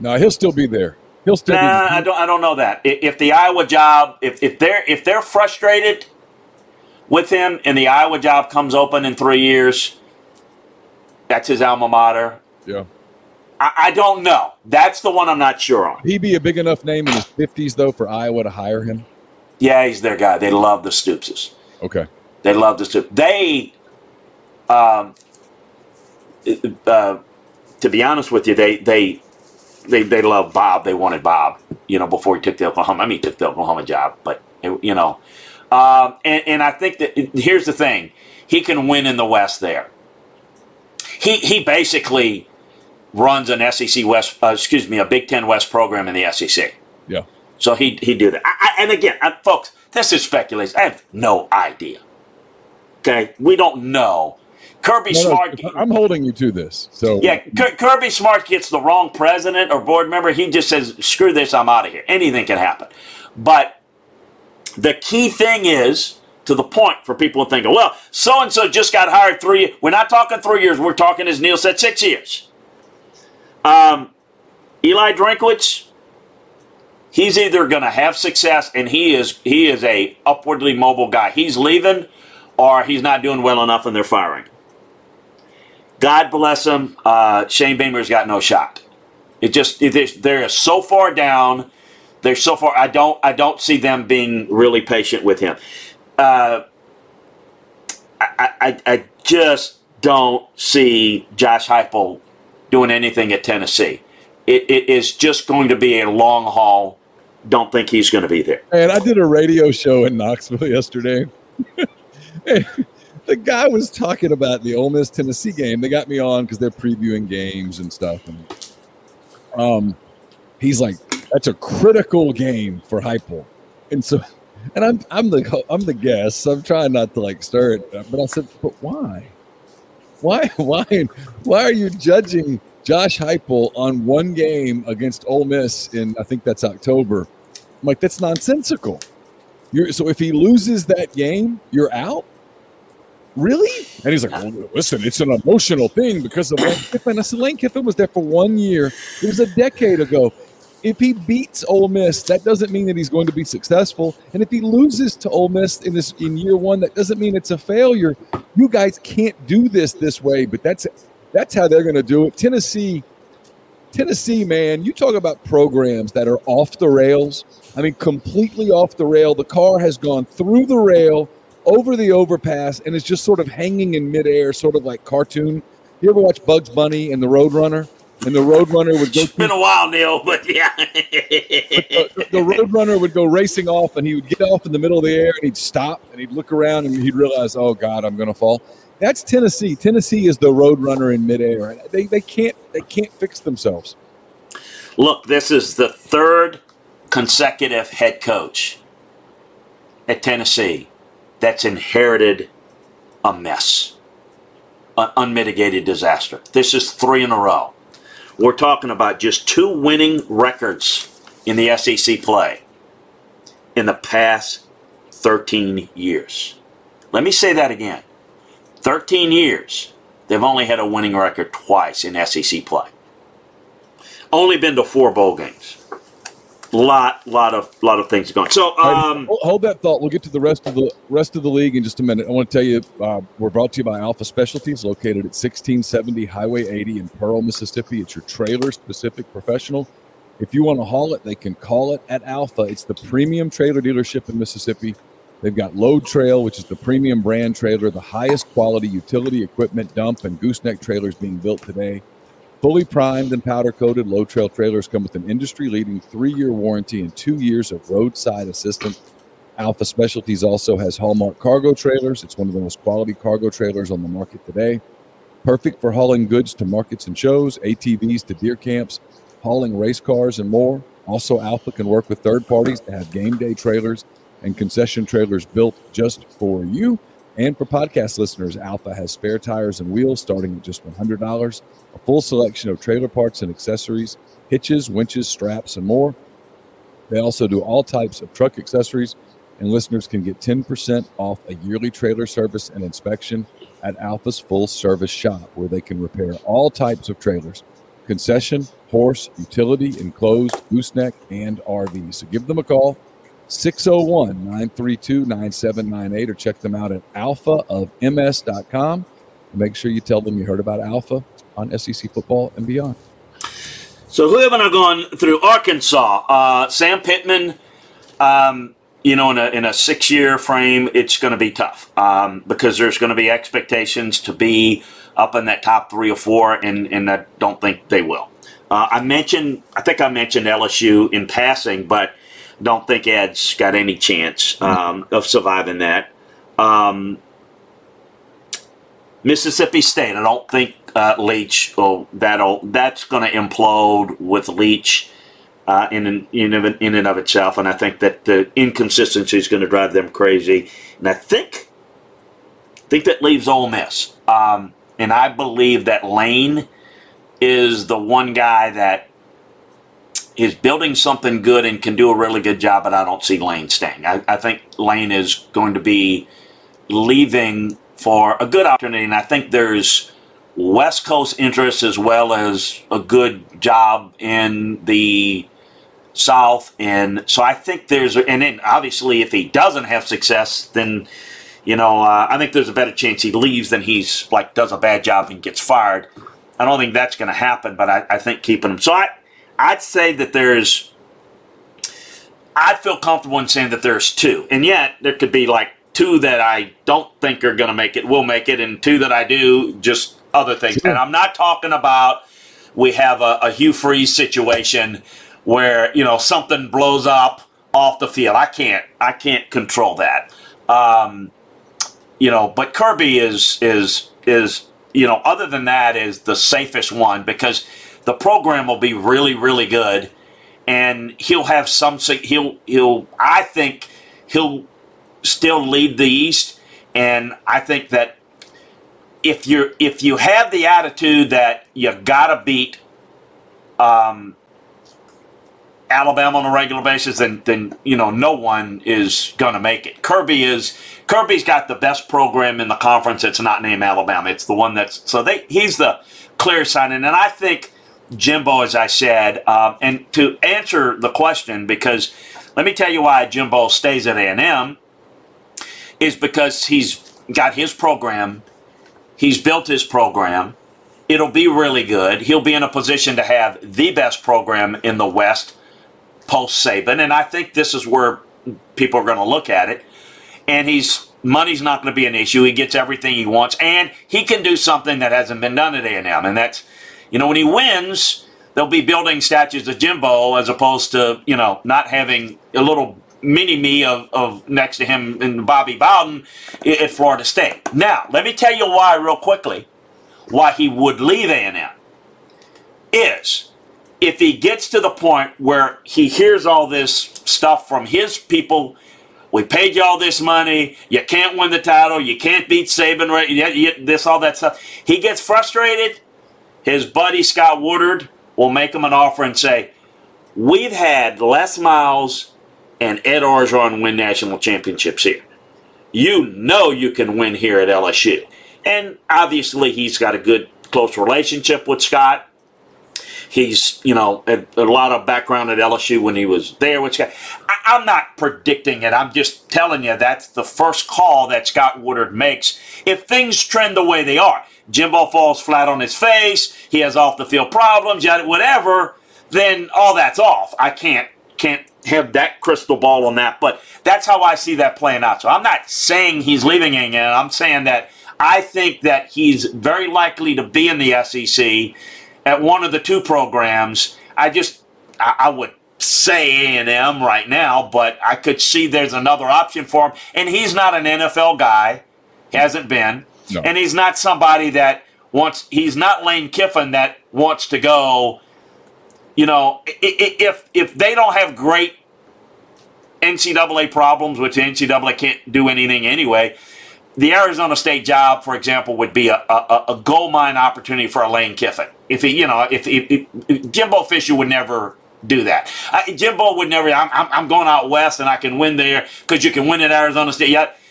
No, he'll still be there. He'll still nah, I don't, I don't know that. If the Iowa job, if, if they're if they're frustrated with him and the Iowa job comes open in three years, that's his alma mater. Yeah. I, I don't know. That's the one I'm not sure on. He be a big enough name in his fifties though for Iowa to hire him. Yeah, he's their guy. They love the Stoopses. Okay. They love the Stoops. They, um, uh, to be honest with you, they they they they love Bob. They wanted Bob. You know, before he took the Oklahoma. I mean, he took the Oklahoma job, but you know, um, and and I think that here's the thing: he can win in the West. There, he he basically runs an SEC West. Uh, excuse me, a Big Ten West program in the SEC. Yeah. So he he do that. I, I, and again, I, folks, this is speculation. I have no idea. Okay, we don't know. Kirby No, no, Smart. I'm holding you to this. So Yeah, K- Kirby Smart gets the wrong president or board member. He just says, "Screw this, I'm out of here." Anything can happen. But the key thing is to the point for people thinking, "Well, so and so just got hired three. We're not talking three years. We're talking, as Neil said, six years." Um, Eli Drinkwitz, he's either going to have success, and he is he is a upwardly mobile guy. He's leaving, or he's not doing well enough, and they're firing. God bless him. Uh, Shane Beamer's got no shot. It just it is, they're so far down. They're so far. I don't I don't see them being really patient with him. Uh, I, I I just don't see Josh Heupel doing anything at Tennessee. It, it is just going to be a long haul. Don't think he's going to be there. And I did a radio show in Knoxville [LAUGHS] yesterday. [LAUGHS] And the guy was talking about the Ole Miss Tennessee game. They got me on because they're previewing games and stuff. And um, he's like, "That's a critical game for Heupel." And so, and I'm I'm the I'm the guest. So I'm trying not to like stir it, but I said, "But why? Why [LAUGHS] why why are you judging Josh Heupel on one game against Ole Miss in I think that's October?" I'm like, "That's nonsensical." You're, so if he loses that game, you're out. Really? And he's like, well, listen, it's an emotional thing because of Lane Kiffin. I said, Lane Kiffin was there for one year. It was a decade ago. If he beats Ole Miss, that doesn't mean that he's going to be successful. And if he loses to Ole Miss in this in year one, that doesn't mean it's a failure. You guys can't do this this way, but that's that's how they're going to do it. Tennessee, Tennessee, man, you talk about programs that are off the rails. I mean, completely off the rail. The car has gone through the rail, over the overpass, and is just sort of hanging in midair, sort of like cartoon. You ever watch Bugs Bunny and the Roadrunner? And the Roadrunner would go It's been a while, Neil, but yeah. the, the Roadrunner would go racing off, and he would get off in the middle of the air, and he'd stop, and he'd look around, and he'd realize, oh God, I'm going to fall. That's Tennessee. Tennessee is the Roadrunner in midair. They, they can't they can't fix themselves. Look, this is the third consecutive head coach at Tennessee that's inherited a mess, an unmitigated disaster. This is three in a row. We're talking about just two winning records in the SEC play in the past 13 years. Let me say that again. 13 years, they've only had a winning record twice in SEC play. Only been to four bowl games. Lot, lot of, lot of things going. So, um, Hold- Hold that thought. We'll get to the rest of the rest of the league in just a minute. I want to tell you uh, we're brought to you by Alpha Specialties, located at 1670 Highway 80 in Pearl, Mississippi. It's your trailer specific professional. If you want to haul it, they can call it at Alpha. It's the premium trailer dealership in Mississippi. They've got Load Trail, which is the premium brand trailer, the highest quality utility equipment dump and gooseneck trailers being built today. Fully primed and powder coated Load Trail trailers come with an industry leading three year warranty and two years of roadside assistance. Alpha Specialties also has Hallmark cargo trailers. It's one of the most quality cargo trailers on the market today. Perfect for hauling goods to markets and shows, ATVs to deer camps, hauling race cars, and more. Also, Alpha can work with third parties to have game day trailers and concession trailers built just for you. And for podcast listeners, Alpha has spare tires and wheels starting at just $100, a full selection of trailer parts and accessories, hitches, winches, straps, and more. They also do all types of truck accessories, and listeners can get 10% off a yearly trailer service and inspection at Alpha's full service shop, where they can repair all types of trailers concession, horse, utility, enclosed, gooseneck, and RV. So give them a call 601 932 9798 or check them out at alphaofms.com. And make sure you tell them you heard about Alpha on SEC football and beyond. So, who haven't I gone through? Arkansas. Uh, Sam Pittman, um, you know, in a, in a six year frame, it's going to be tough um, because there's going to be expectations to be up in that top three or four, and, and I don't think they will. Uh, I mentioned, I think I mentioned LSU in passing, but don't think Ed's got any chance um, of surviving that. Um, Mississippi State, I don't think uh, Leach, oh, that'll that's going to implode with Leach uh, in, in in and of itself, and I think that the inconsistency is going to drive them crazy. And I think think that leaves Ole Miss, um, and I believe that Lane is the one guy that is building something good and can do a really good job, but I don't see Lane staying. I, I think Lane is going to be leaving for a good opportunity, and I think there's West Coast interest as well as a good job in the South, and so I think there's, and then obviously if he doesn't have success, then you know uh, I think there's a better chance he leaves than he's like does a bad job and gets fired. I don't think that's going to happen, but I, I think keeping him. So I, I'd say that there's, I'd feel comfortable in saying that there's two, and yet there could be like two that I don't think are going to make it, will make it, and two that I do, just other things. Sure. And I'm not talking about we have a, a Hugh Freeze situation where you know something blows up off the field. I can't, I can't control that. Um, you know, but Kirby is is is you know, other than that, is the safest one because the program will be really, really good, and he'll have some. He'll he'll. I think he'll still lead the East, and I think that if you if you have the attitude that you gotta beat um, Alabama on a regular basis, then then you know no one is gonna make it. Kirby is Kirby's got the best program in the conference. It's not named Alabama. It's the one that's so they he's the clear signing, and I think Jimbo, as I said, um, and to answer the question, because let me tell you why Jimbo stays at A&M, is because he's got his program, he's built his program, it'll be really good. He'll be in a position to have the best program in the West post Saban, and I think this is where people are going to look at it. And he's money's not going to be an issue. He gets everything he wants, and he can do something that hasn't been done at A&M, and that's you know, when he wins, they'll be building statues of Jimbo as opposed to, you know, not having a little mini me of, of next to him and Bobby Bowden at Florida State. Now, let me tell you why real quickly, why he would leave A&M is if he gets to the point where he hears all this stuff from his people we paid you all this money. You can't win the title. You can't beat Saban. Right? This, all that stuff. He gets frustrated his buddy Scott Woodward will make him an offer and say, We've had Les Miles and Ed Orgeron win national championships here. You know you can win here at LSU. And obviously, he's got a good, close relationship with Scott. He's, you know, a, a lot of background at LSU when he was there with Scott. I, I'm not predicting it. I'm just telling you that's the first call that Scott Woodward makes if things trend the way they are. Jimbo falls flat on his face, he has off the field problems, whatever, then all that's off. I can't can't have that crystal ball on that, but that's how I see that playing out. So I'm not saying he's leaving England. I'm saying that I think that he's very likely to be in the SEC at one of the two programs. I just I, I would say A&M right now, but I could see there's another option for him. And he's not an NFL guy, hasn't been, no. and he's not somebody that wants. He's not Lane Kiffin that wants to go. You know, if if they don't have great NCAA problems, which NCAA can't do anything anyway, the Arizona State job, for example, would be a, a, a gold mine opportunity for Lane Kiffin. If he, you know, if, if, if Jimbo Fisher would never do that. I, Jimbo would never. I'm, I'm, going out west and I can win there because you can win at Arizona State.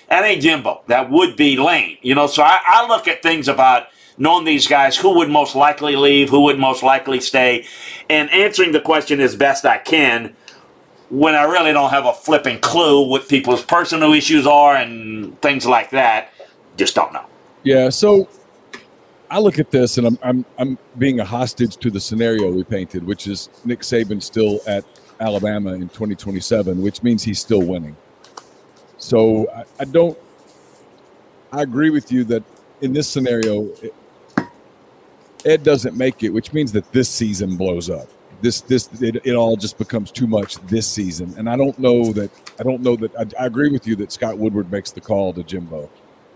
That ain't Jimbo. That would be Lane. You know, so I, I look at things about knowing these guys who would most likely leave, who would most likely stay, and answering the question as best I can when I really don't have a flipping clue what people's personal issues are and things like that. Just don't know. Yeah. So I look at this and I'm, I'm, I'm being a hostage to the scenario we painted, which is Nick Saban still at Alabama in 2027, which means he's still winning. So I, I don't, I agree with you that in this scenario, it, Ed doesn't make it, which means that this season blows up. This, this, it, it all just becomes too much this season. And I don't know that, I don't know that, I, I agree with you that Scott Woodward makes the call to Jimbo.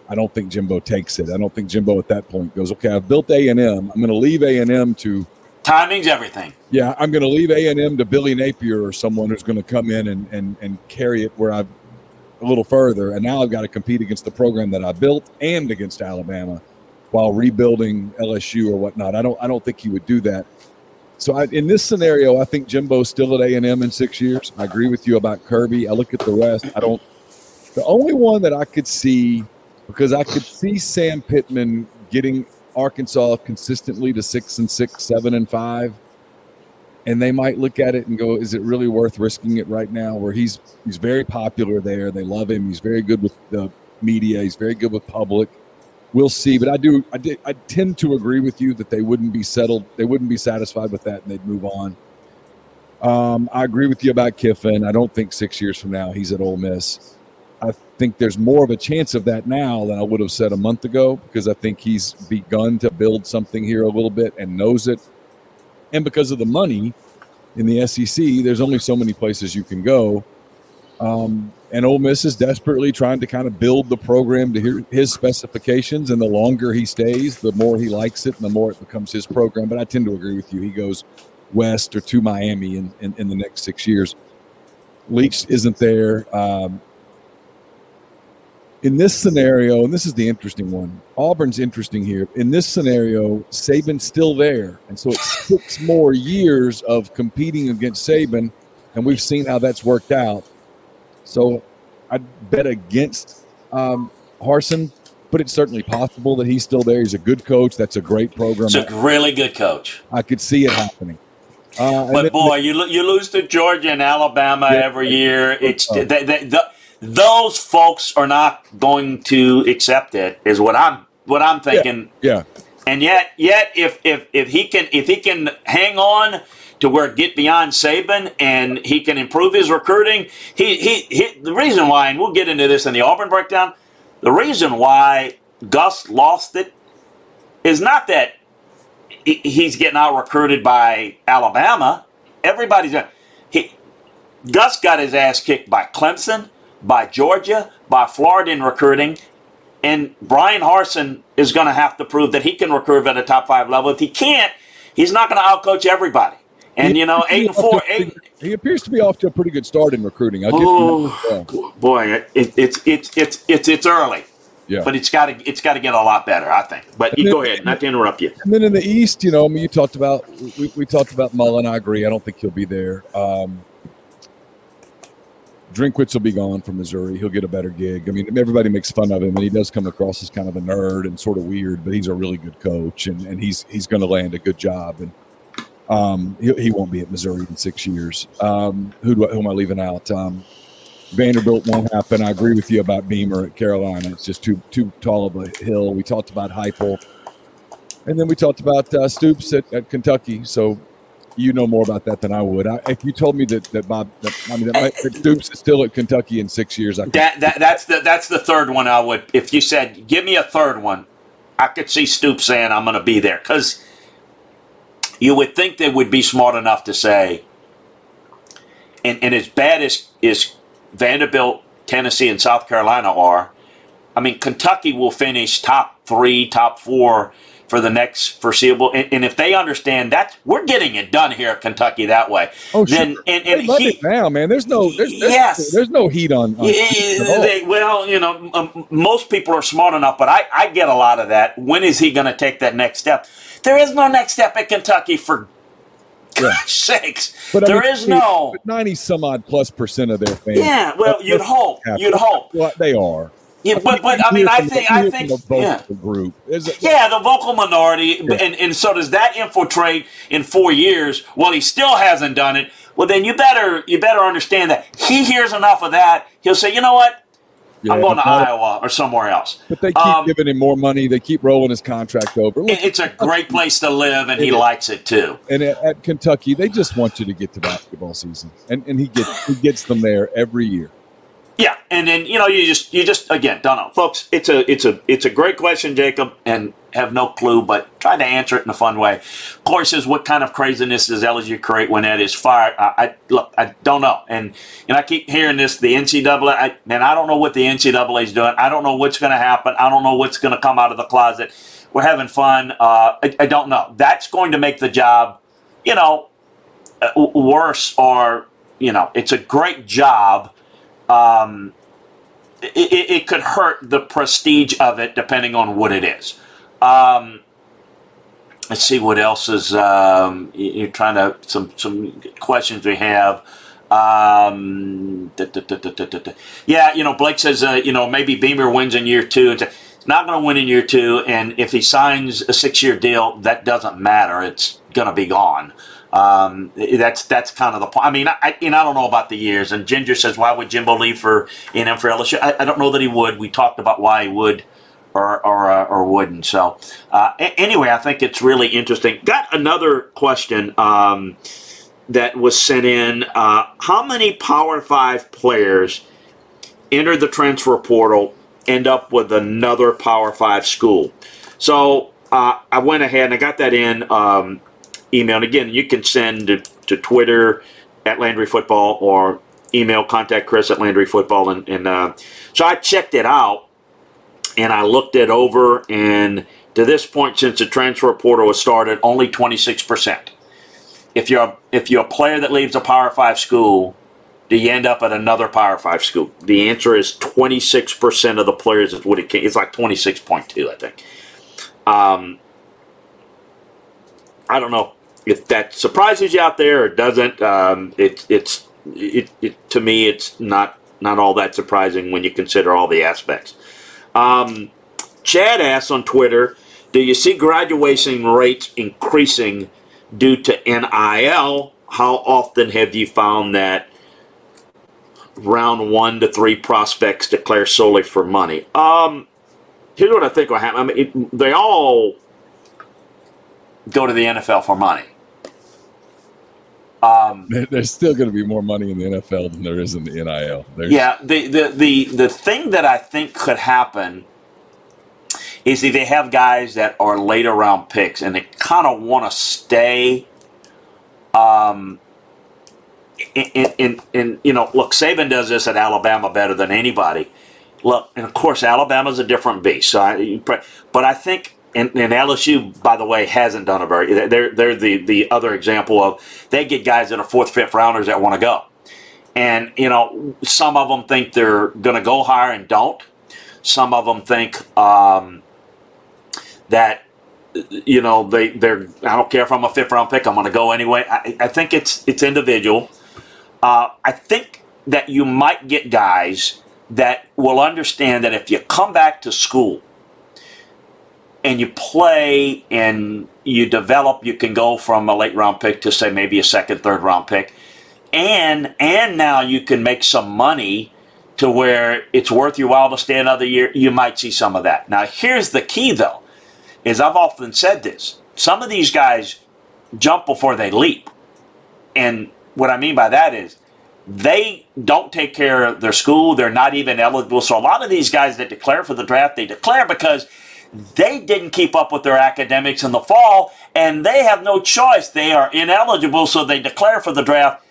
I don't think Jimbo takes it. I don't think Jimbo at that point goes, okay, I've built A and M. I'm going to leave A and M to timing's everything. Yeah, I'm going to leave A and M to Billy Napier or someone who's going to come in and and and carry it where I've a little further. And now I've got to compete against the program that I built and against Alabama while rebuilding LSU or whatnot. I don't I don't think he would do that. So I, in this scenario, I think Jimbo's still at A and M in six years. I agree with you about Kirby. I look at the rest. I don't. The only one that I could see because I could see Sam Pittman getting Arkansas consistently to six and six, seven and five, and they might look at it and go, "Is it really worth risking it right now?" Where he's he's very popular there, they love him. He's very good with the media. He's very good with public. We'll see, but I do I, did, I tend to agree with you that they wouldn't be settled. They wouldn't be satisfied with that, and they'd move on. Um, I agree with you about Kiffin. I don't think six years from now he's at Ole Miss. I think there's more of a chance of that now than I would have said a month ago because I think he's begun to build something here a little bit and knows it. And because of the money in the SEC, there's only so many places you can go. Um, and Ole Miss is desperately trying to kind of build the program to his specifications. And the longer he stays, the more he likes it and the more it becomes his program. But I tend to agree with you. He goes west or to Miami in, in, in the next six years. Leach isn't there. Um, in this scenario, and this is the interesting one, Auburn's interesting here. In this scenario, Saban's still there. And so it's six [LAUGHS] more years of competing against Saban, and we've seen how that's worked out. So I'd bet against um, Harsin, but it's certainly possible that he's still there. He's a good coach. That's a great program. He's a really good coach. I could see it happening. Uh, but boy, you you lose to Georgia and Alabama yeah, every year. It's uh, they, they, the, those folks are not going to accept it. Is what I'm what I'm thinking. Yeah. yeah. And yet, yet if if if he can if he can hang on to where get beyond Saban and he can improve his recruiting, he, he he the reason why, and we'll get into this in the Auburn breakdown. The reason why Gus lost it is not that he's getting out recruited by Alabama. Everybody's he Gus got his ass kicked by Clemson by Georgia, by Florida in recruiting. And Brian Harsin is going to have to prove that he can recruit at a top five level. If he can't, he's not going to outcoach everybody. And he, you know, eight and four, eight. He appears to be off to a pretty good start in recruiting. I'll oh, boy, it, it's it's it's it's it's early. Yeah. But it's got to it's got to get a lot better, I think. But you then, go ahead, not to interrupt you. And then in the East, you know, I mean, you talked about we, we talked about Mullen. I agree. I don't think he'll be there. Um, Drinkwitz will be gone from Missouri. He'll get a better gig. I mean, everybody makes fun of him, and he does come across as kind of a nerd and sort of weird, but he's a really good coach, and, and he's he's going to land a good job. And um, he, he won't be at Missouri in six years. Um, who, do who am I leaving out? Um, Vanderbilt won't happen. I agree with you about Beamer at Carolina. It's just too too tall of a hill. We talked about Heupel, and then we talked about uh, Stoops at, at Kentucky. So you know more about that than I would. I, if you told me that that Bob, that, I mean, that, that Stoops is still at Kentucky in six years, I could, That, that that's the that's the third one I would. If you said, "Give me a third one," I could see Stoops saying, "I'm going to be there," because you would think they would be smart enough to say, and, and as bad as as Vanderbilt, Tennessee, and South Carolina are, I mean, Kentucky will finish top three, top four for the next foreseeable. And, and if they understand that we're getting it done here at Kentucky that way, oh, then sure. and, and he, it now, man. There's no, there's, there's, Yes. there's no heat on. on Yeah, Stoops at all. they- well, you know, um, most people are smart enough, but I, I get a lot of that. When is he going to take that next step? There is no next step at Kentucky for Yeah. gosh sakes. But I there mean, is no. ninety some odd plus percent of their fans. Yeah, well, you'd hope. You'd hope. Well, they are. Yeah, but but I mean, I think I think the yeah. vocal group. There's Yeah, the vocal minority, and, and so does that infiltrate in four years? Well, he still hasn't done it. Well, then you better you better understand that he hears enough of that. He'll say, you know what, I'm going to but- Iowa or somewhere else. But they keep Um, giving him more money. They keep rolling his contract over. Look, It's a great place to live, and he It is. likes it too. and at, at Kentucky, they just want you to get to basketball season, and and he gets he gets them there every year. Yeah, and then you know you just you just again don't know, folks. It's a it's a it's a great question, Jacob, and have no clue, but try to answer it in a fun way. Of course, is what kind of craziness does LSU create when Ed is fired? I, I look, I don't know, and and I keep hearing this. The NCAA, I, man, I don't know what the NCAA is doing. I don't know what's going to happen. I don't know what's going to come out of the closet. We're having fun. Uh, I, I don't know. That's going to make the job, you know, uh, worse or you know, it's a great job um, it, it, could hurt the prestige of it depending on what it is. Um, let's see what else is. Um, you- you're trying to some some questions we have. Um, da, da, da. Yeah, you know, Blake says, uh, you know, maybe Beamer wins in year two. It's not going to win in year two, and if he signs a six-year deal, that doesn't matter. It's going to be gone. Um, that's that's kind of the point. I mean, I, and I don't know about the years. And Ginger says, why would Jimbo leave for A&M for LSU? I, I don't know that he would. We talked about why he would or or, uh, or wouldn't. So uh, a- anyway, I think it's really interesting. Got another question um, that was sent in. Uh, how many Power Five players enter the transfer portal, end up with another Power Five school? So uh, I went ahead and I got that in um, email. And again, you can send to, to Twitter at Landry Football or email contact Chris at Landry Football. And, and uh, so I checked it out and I looked it over. And to this point, since the transfer portal was started, only 26%. If you're a, if you're a player that leaves a Power Five school, do you end up at another Power Five school? The answer is 26% of the players is what it came. It's like 26.2, I think. Um, I don't know if that surprises you out there or doesn't. Um, it, it's it, it to me, it's not not all that surprising when you consider all the aspects. Um, Chad asks on Twitter, "Do you see graduation rates increasing due to NIL? How often have you found that round one to three prospects declare solely for money?" Um, here's what I think will happen. I mean, it, they all go to the NFL for money. Um, There's still going to be more money in the NFL than there is in the NIL. There's, yeah, the, the the the thing that I think could happen is if they have guys that are later round picks and they kind of want to stay. Um, in, in, in, you know, look, Saban does this at Alabama better than anybody. Look, and of course, Alabama's a different beast. So, I, but I think, and, and LSU, by the way, hasn't done a very. They're they're the the other example of they get guys that are fourth, fifth rounders that want to go, and you know, some of them think they're going to go higher and don't. Some of them think um, that you know they they're. I don't care if I'm a fifth round pick. I'm going to go anyway. I, I think it's it's individual. Uh, I think that you might get guys that will understand that if you come back to school and you play and you develop, you can go from a late round pick to say maybe a second, third round pick, and and now you can make some money to where it's worth your while to stay another year. You might see some of that. Now here's the key though, is I've often said this: some of these guys jump before they leap. and what I mean by that is they don't take care of their school. They're not even eligible. So a lot of these guys that declare for the draft, they declare because they didn't keep up with their academics in the fall, and they have no choice. They are ineligible, so they declare for the draft.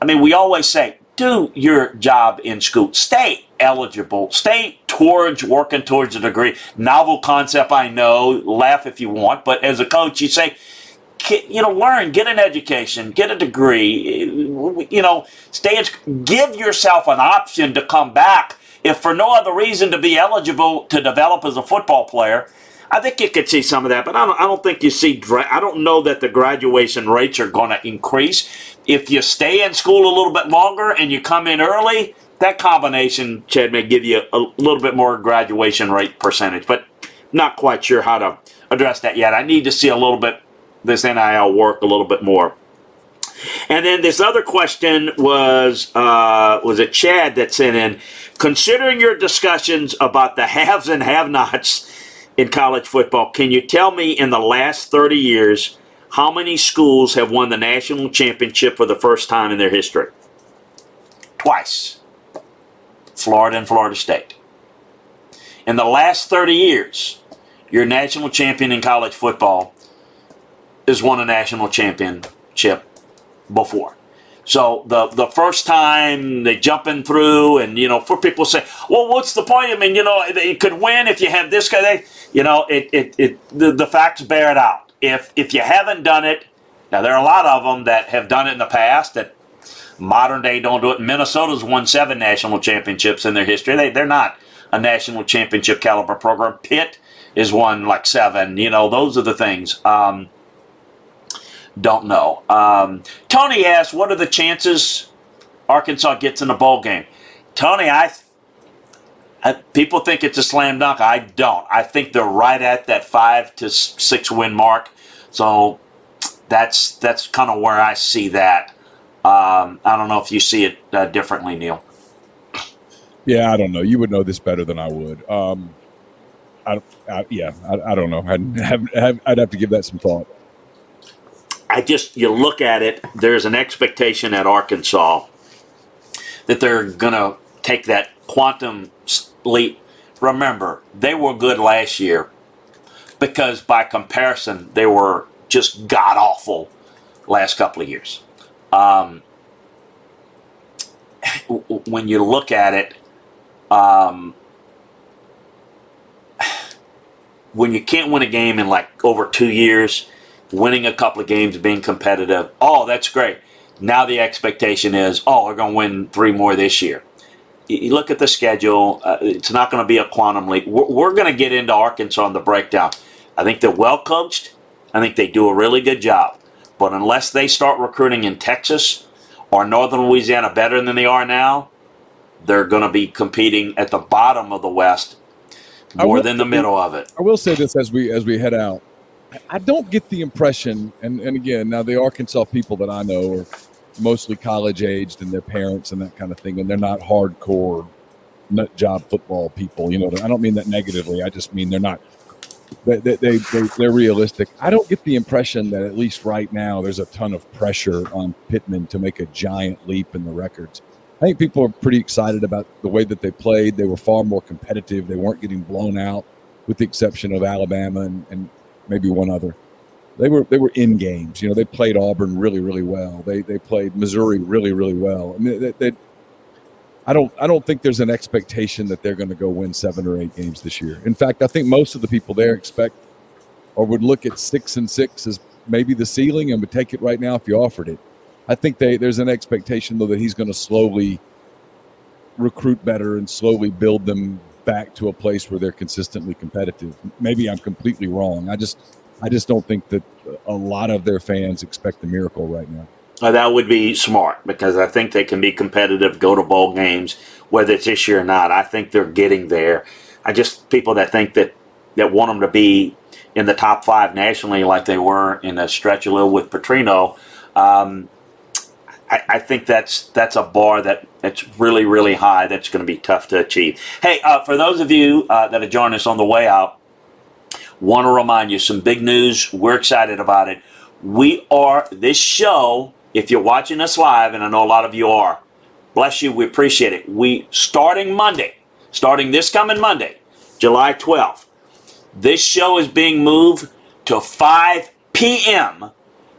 I mean, we always say, do your job in school. Stay eligible. Stay towards working towards a degree. Novel concept, I know. Laugh if you want, but as a coach, you say, you know, learn, get an education, get a degree, you know, stay, give yourself an option to come back if for no other reason to be eligible to develop as a football player. I think you could see some of that, but I don't, I don't think you see, I don't know that the graduation rates are going to increase. If you stay in school a little bit longer and you come in early, that combination, Chad, may give you a little bit more graduation rate percentage, but not quite sure how to address that yet. I need to see a little bit this NIL work a little bit more. And then this other question was uh, was it Chad that sent in? Considering your discussions about the haves and have-nots in college football, can you tell me in the last 30 years how many schools have won the national championship for the first time in their history? Twice. Florida and Florida State. In the last 30 years, your national champion in college football has won a national championship before. So the the first time they jumping through, and you know, for people say, well, what's the point? I mean, you know, you could win if you have this guy. They, you know, it it, it the, the facts bear it out. If if you haven't done it, now there are a lot of them that have done it in the past that modern day don't do it. Minnesota's won seven national championships in their history. They they're not a national championship caliber program. Pitt is won like seven. You know, those are the things. Um, don't know. Um, Tony asks, "What are the chances Arkansas gets in a bowl game?" Tony, I, I, people think it's a slam dunk. I don't. I think they're right at that five to six win mark. So that's that's kind of where I see that. Um, I don't know if you see it uh, differently, Neil. Yeah, I don't know. You would know this better than I would. Um, I, I, yeah, I, I, don't know. I'd have, I'd have to give that some thought. I just you look at it. There's an expectation at Arkansas that they're gonna take that quantum leap. Remember, they were good last year because by comparison, they were just god awful last couple of years. Um, when you look at it, um, [SIGHS] when you can't win a game in like over two years, winning a couple of games, being competitive. Oh, that's great. Now the expectation is, oh, we're going to win three more this year. You look at the schedule, uh, it's not going to be a quantum leap. We're, we're going to get into Arkansas on the breakdown. I think they're well coached. I think they do a really good job. But unless they start recruiting in Texas or Northern Louisiana better than they are now, they're going to be competing at the bottom of the West more than the middle of it. I will say this as we as we head out. I don't get the impression, and, and again, now the Arkansas people that I know are mostly college aged and their parents and that kind of thing, and they're not hardcore nut job football people. You know, I don't mean that negatively. I just mean they're not. They, they, they, they, are realistic. I don't get the impression that at least right now there's a ton of pressure on Pittman to make a giant leap in the records. I think people are pretty excited about the way that they played. They were far more competitive. They weren't getting blown out, with the exception of Alabama and, and maybe one other. They were they were in games. You know, they played Auburn really really well. They they played Missouri really really well. I mean, they, they, I don't I don't think there's an expectation that they're going to go win seven or eight games this year. In fact, I think most of the people there expect or would look at six and six as maybe the ceiling and would take it right now if you offered it. I think they there's an expectation though that he's going to slowly recruit better and slowly build them back to a place where they're consistently competitive. Maybe I'm completely wrong. I just I just don't think that a lot of their fans expect a miracle right now. Uh, that would be smart because I think they can be competitive, go to bowl games, whether it's this year or not. I think they're getting there. I just people that think that that want them to be in the top five nationally, like they were in a stretch a little with Petrino. Um, I, I, think that's that's a bar that that's really really high. That's going to be tough to achieve. Hey, uh, for those of you uh, that are joining us on the way out, want to remind you some big news. We're excited about it. We are this show if you're watching us live, and I know a lot of you are, bless you, we appreciate it. We starting Monday, starting this coming Monday, July 12th, this show is being moved to 5 p.m.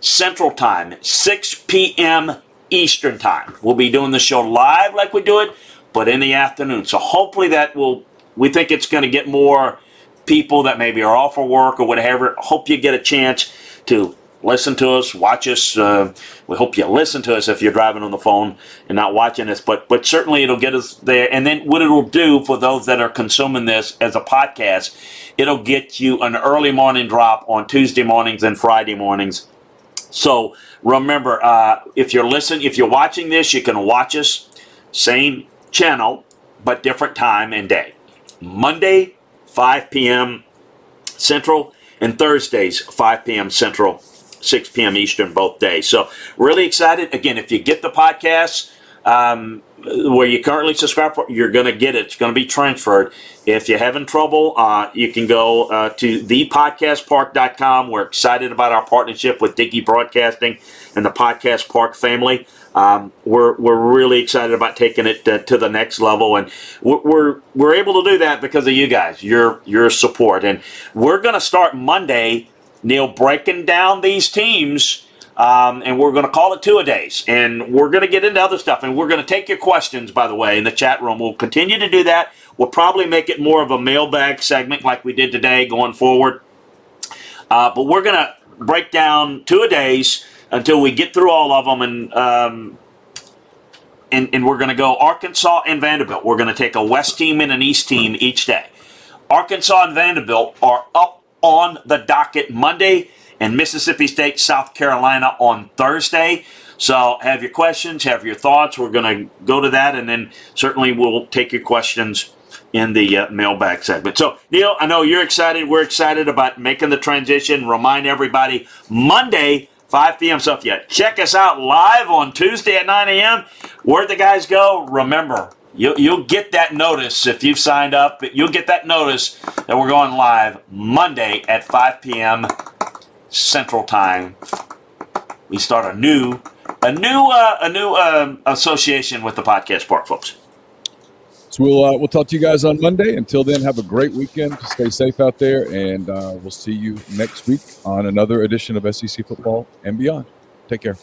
Central Time, 6 p.m. Eastern Time. We'll be doing the show live like we do it, but in the afternoon. So hopefully that will, we think it's going to get more people that maybe are off for work or whatever. Hope you get a chance to listen to us, watch us. Uh, we hope you listen to us if you're driving on the phone and not watching us. But but certainly it'll get us there. And then what it'll do for those that are consuming this as a podcast, it'll get you an early morning drop on Tuesday mornings and Friday mornings. So remember, uh, if you're listening, if you're watching this, you can watch us same channel but different time and day. Monday, 5 p.m. Central, and Thursdays, 5 p.m. Central, 6 p.m. Eastern, both days. So, really excited. Again, if you get the podcast um, where you currently subscribe for, you're going to get it. It's going to be transferred. If you're having trouble, uh, you can go uh, to thepodcastpark.com. We're excited about our partnership with Dickey Broadcasting and the Podcast Park family. Um, we're, we're really excited about taking it uh, to the next level, and we're, we're, we're able to do that because of you guys, your your support. And we're going to start Monday, Neil, breaking down these teams, um, and we're going to call it two a days, and we're going to get into other stuff, and we're going to take your questions. By the way, in the chat room, we'll continue to do that. We'll probably make it more of a mailbag segment like we did today going forward. Uh, but we're going to break down two a days until we get through all of them and um, and, and we're going to go Arkansas and Vanderbilt. We're going to take a West team and an East team each day. Arkansas and Vanderbilt are up on the docket Monday, and Mississippi State, South Carolina on Thursday. So have your questions, have your thoughts. We're going to go to that, and then certainly we'll take your questions in the uh, mailbag segment. So, Neil, I know you're excited. We're excited about making the transition. Remind everybody Monday, 5 p.m. So if you check us out live on Tuesday at 9 a.m., where'd the guys go? Remember, you'll, you'll get that notice if you've signed up. You'll get that notice that we're going live Monday at 5 p.m. Central Time. We start a new, a new, uh, a new uh, association with the podcast park, folks. So we'll uh, we'll talk to you guys on Monday. Until then, have a great weekend. Stay safe out there, and uh, we'll see you next week on another edition of SEC Football and Beyond. Take care.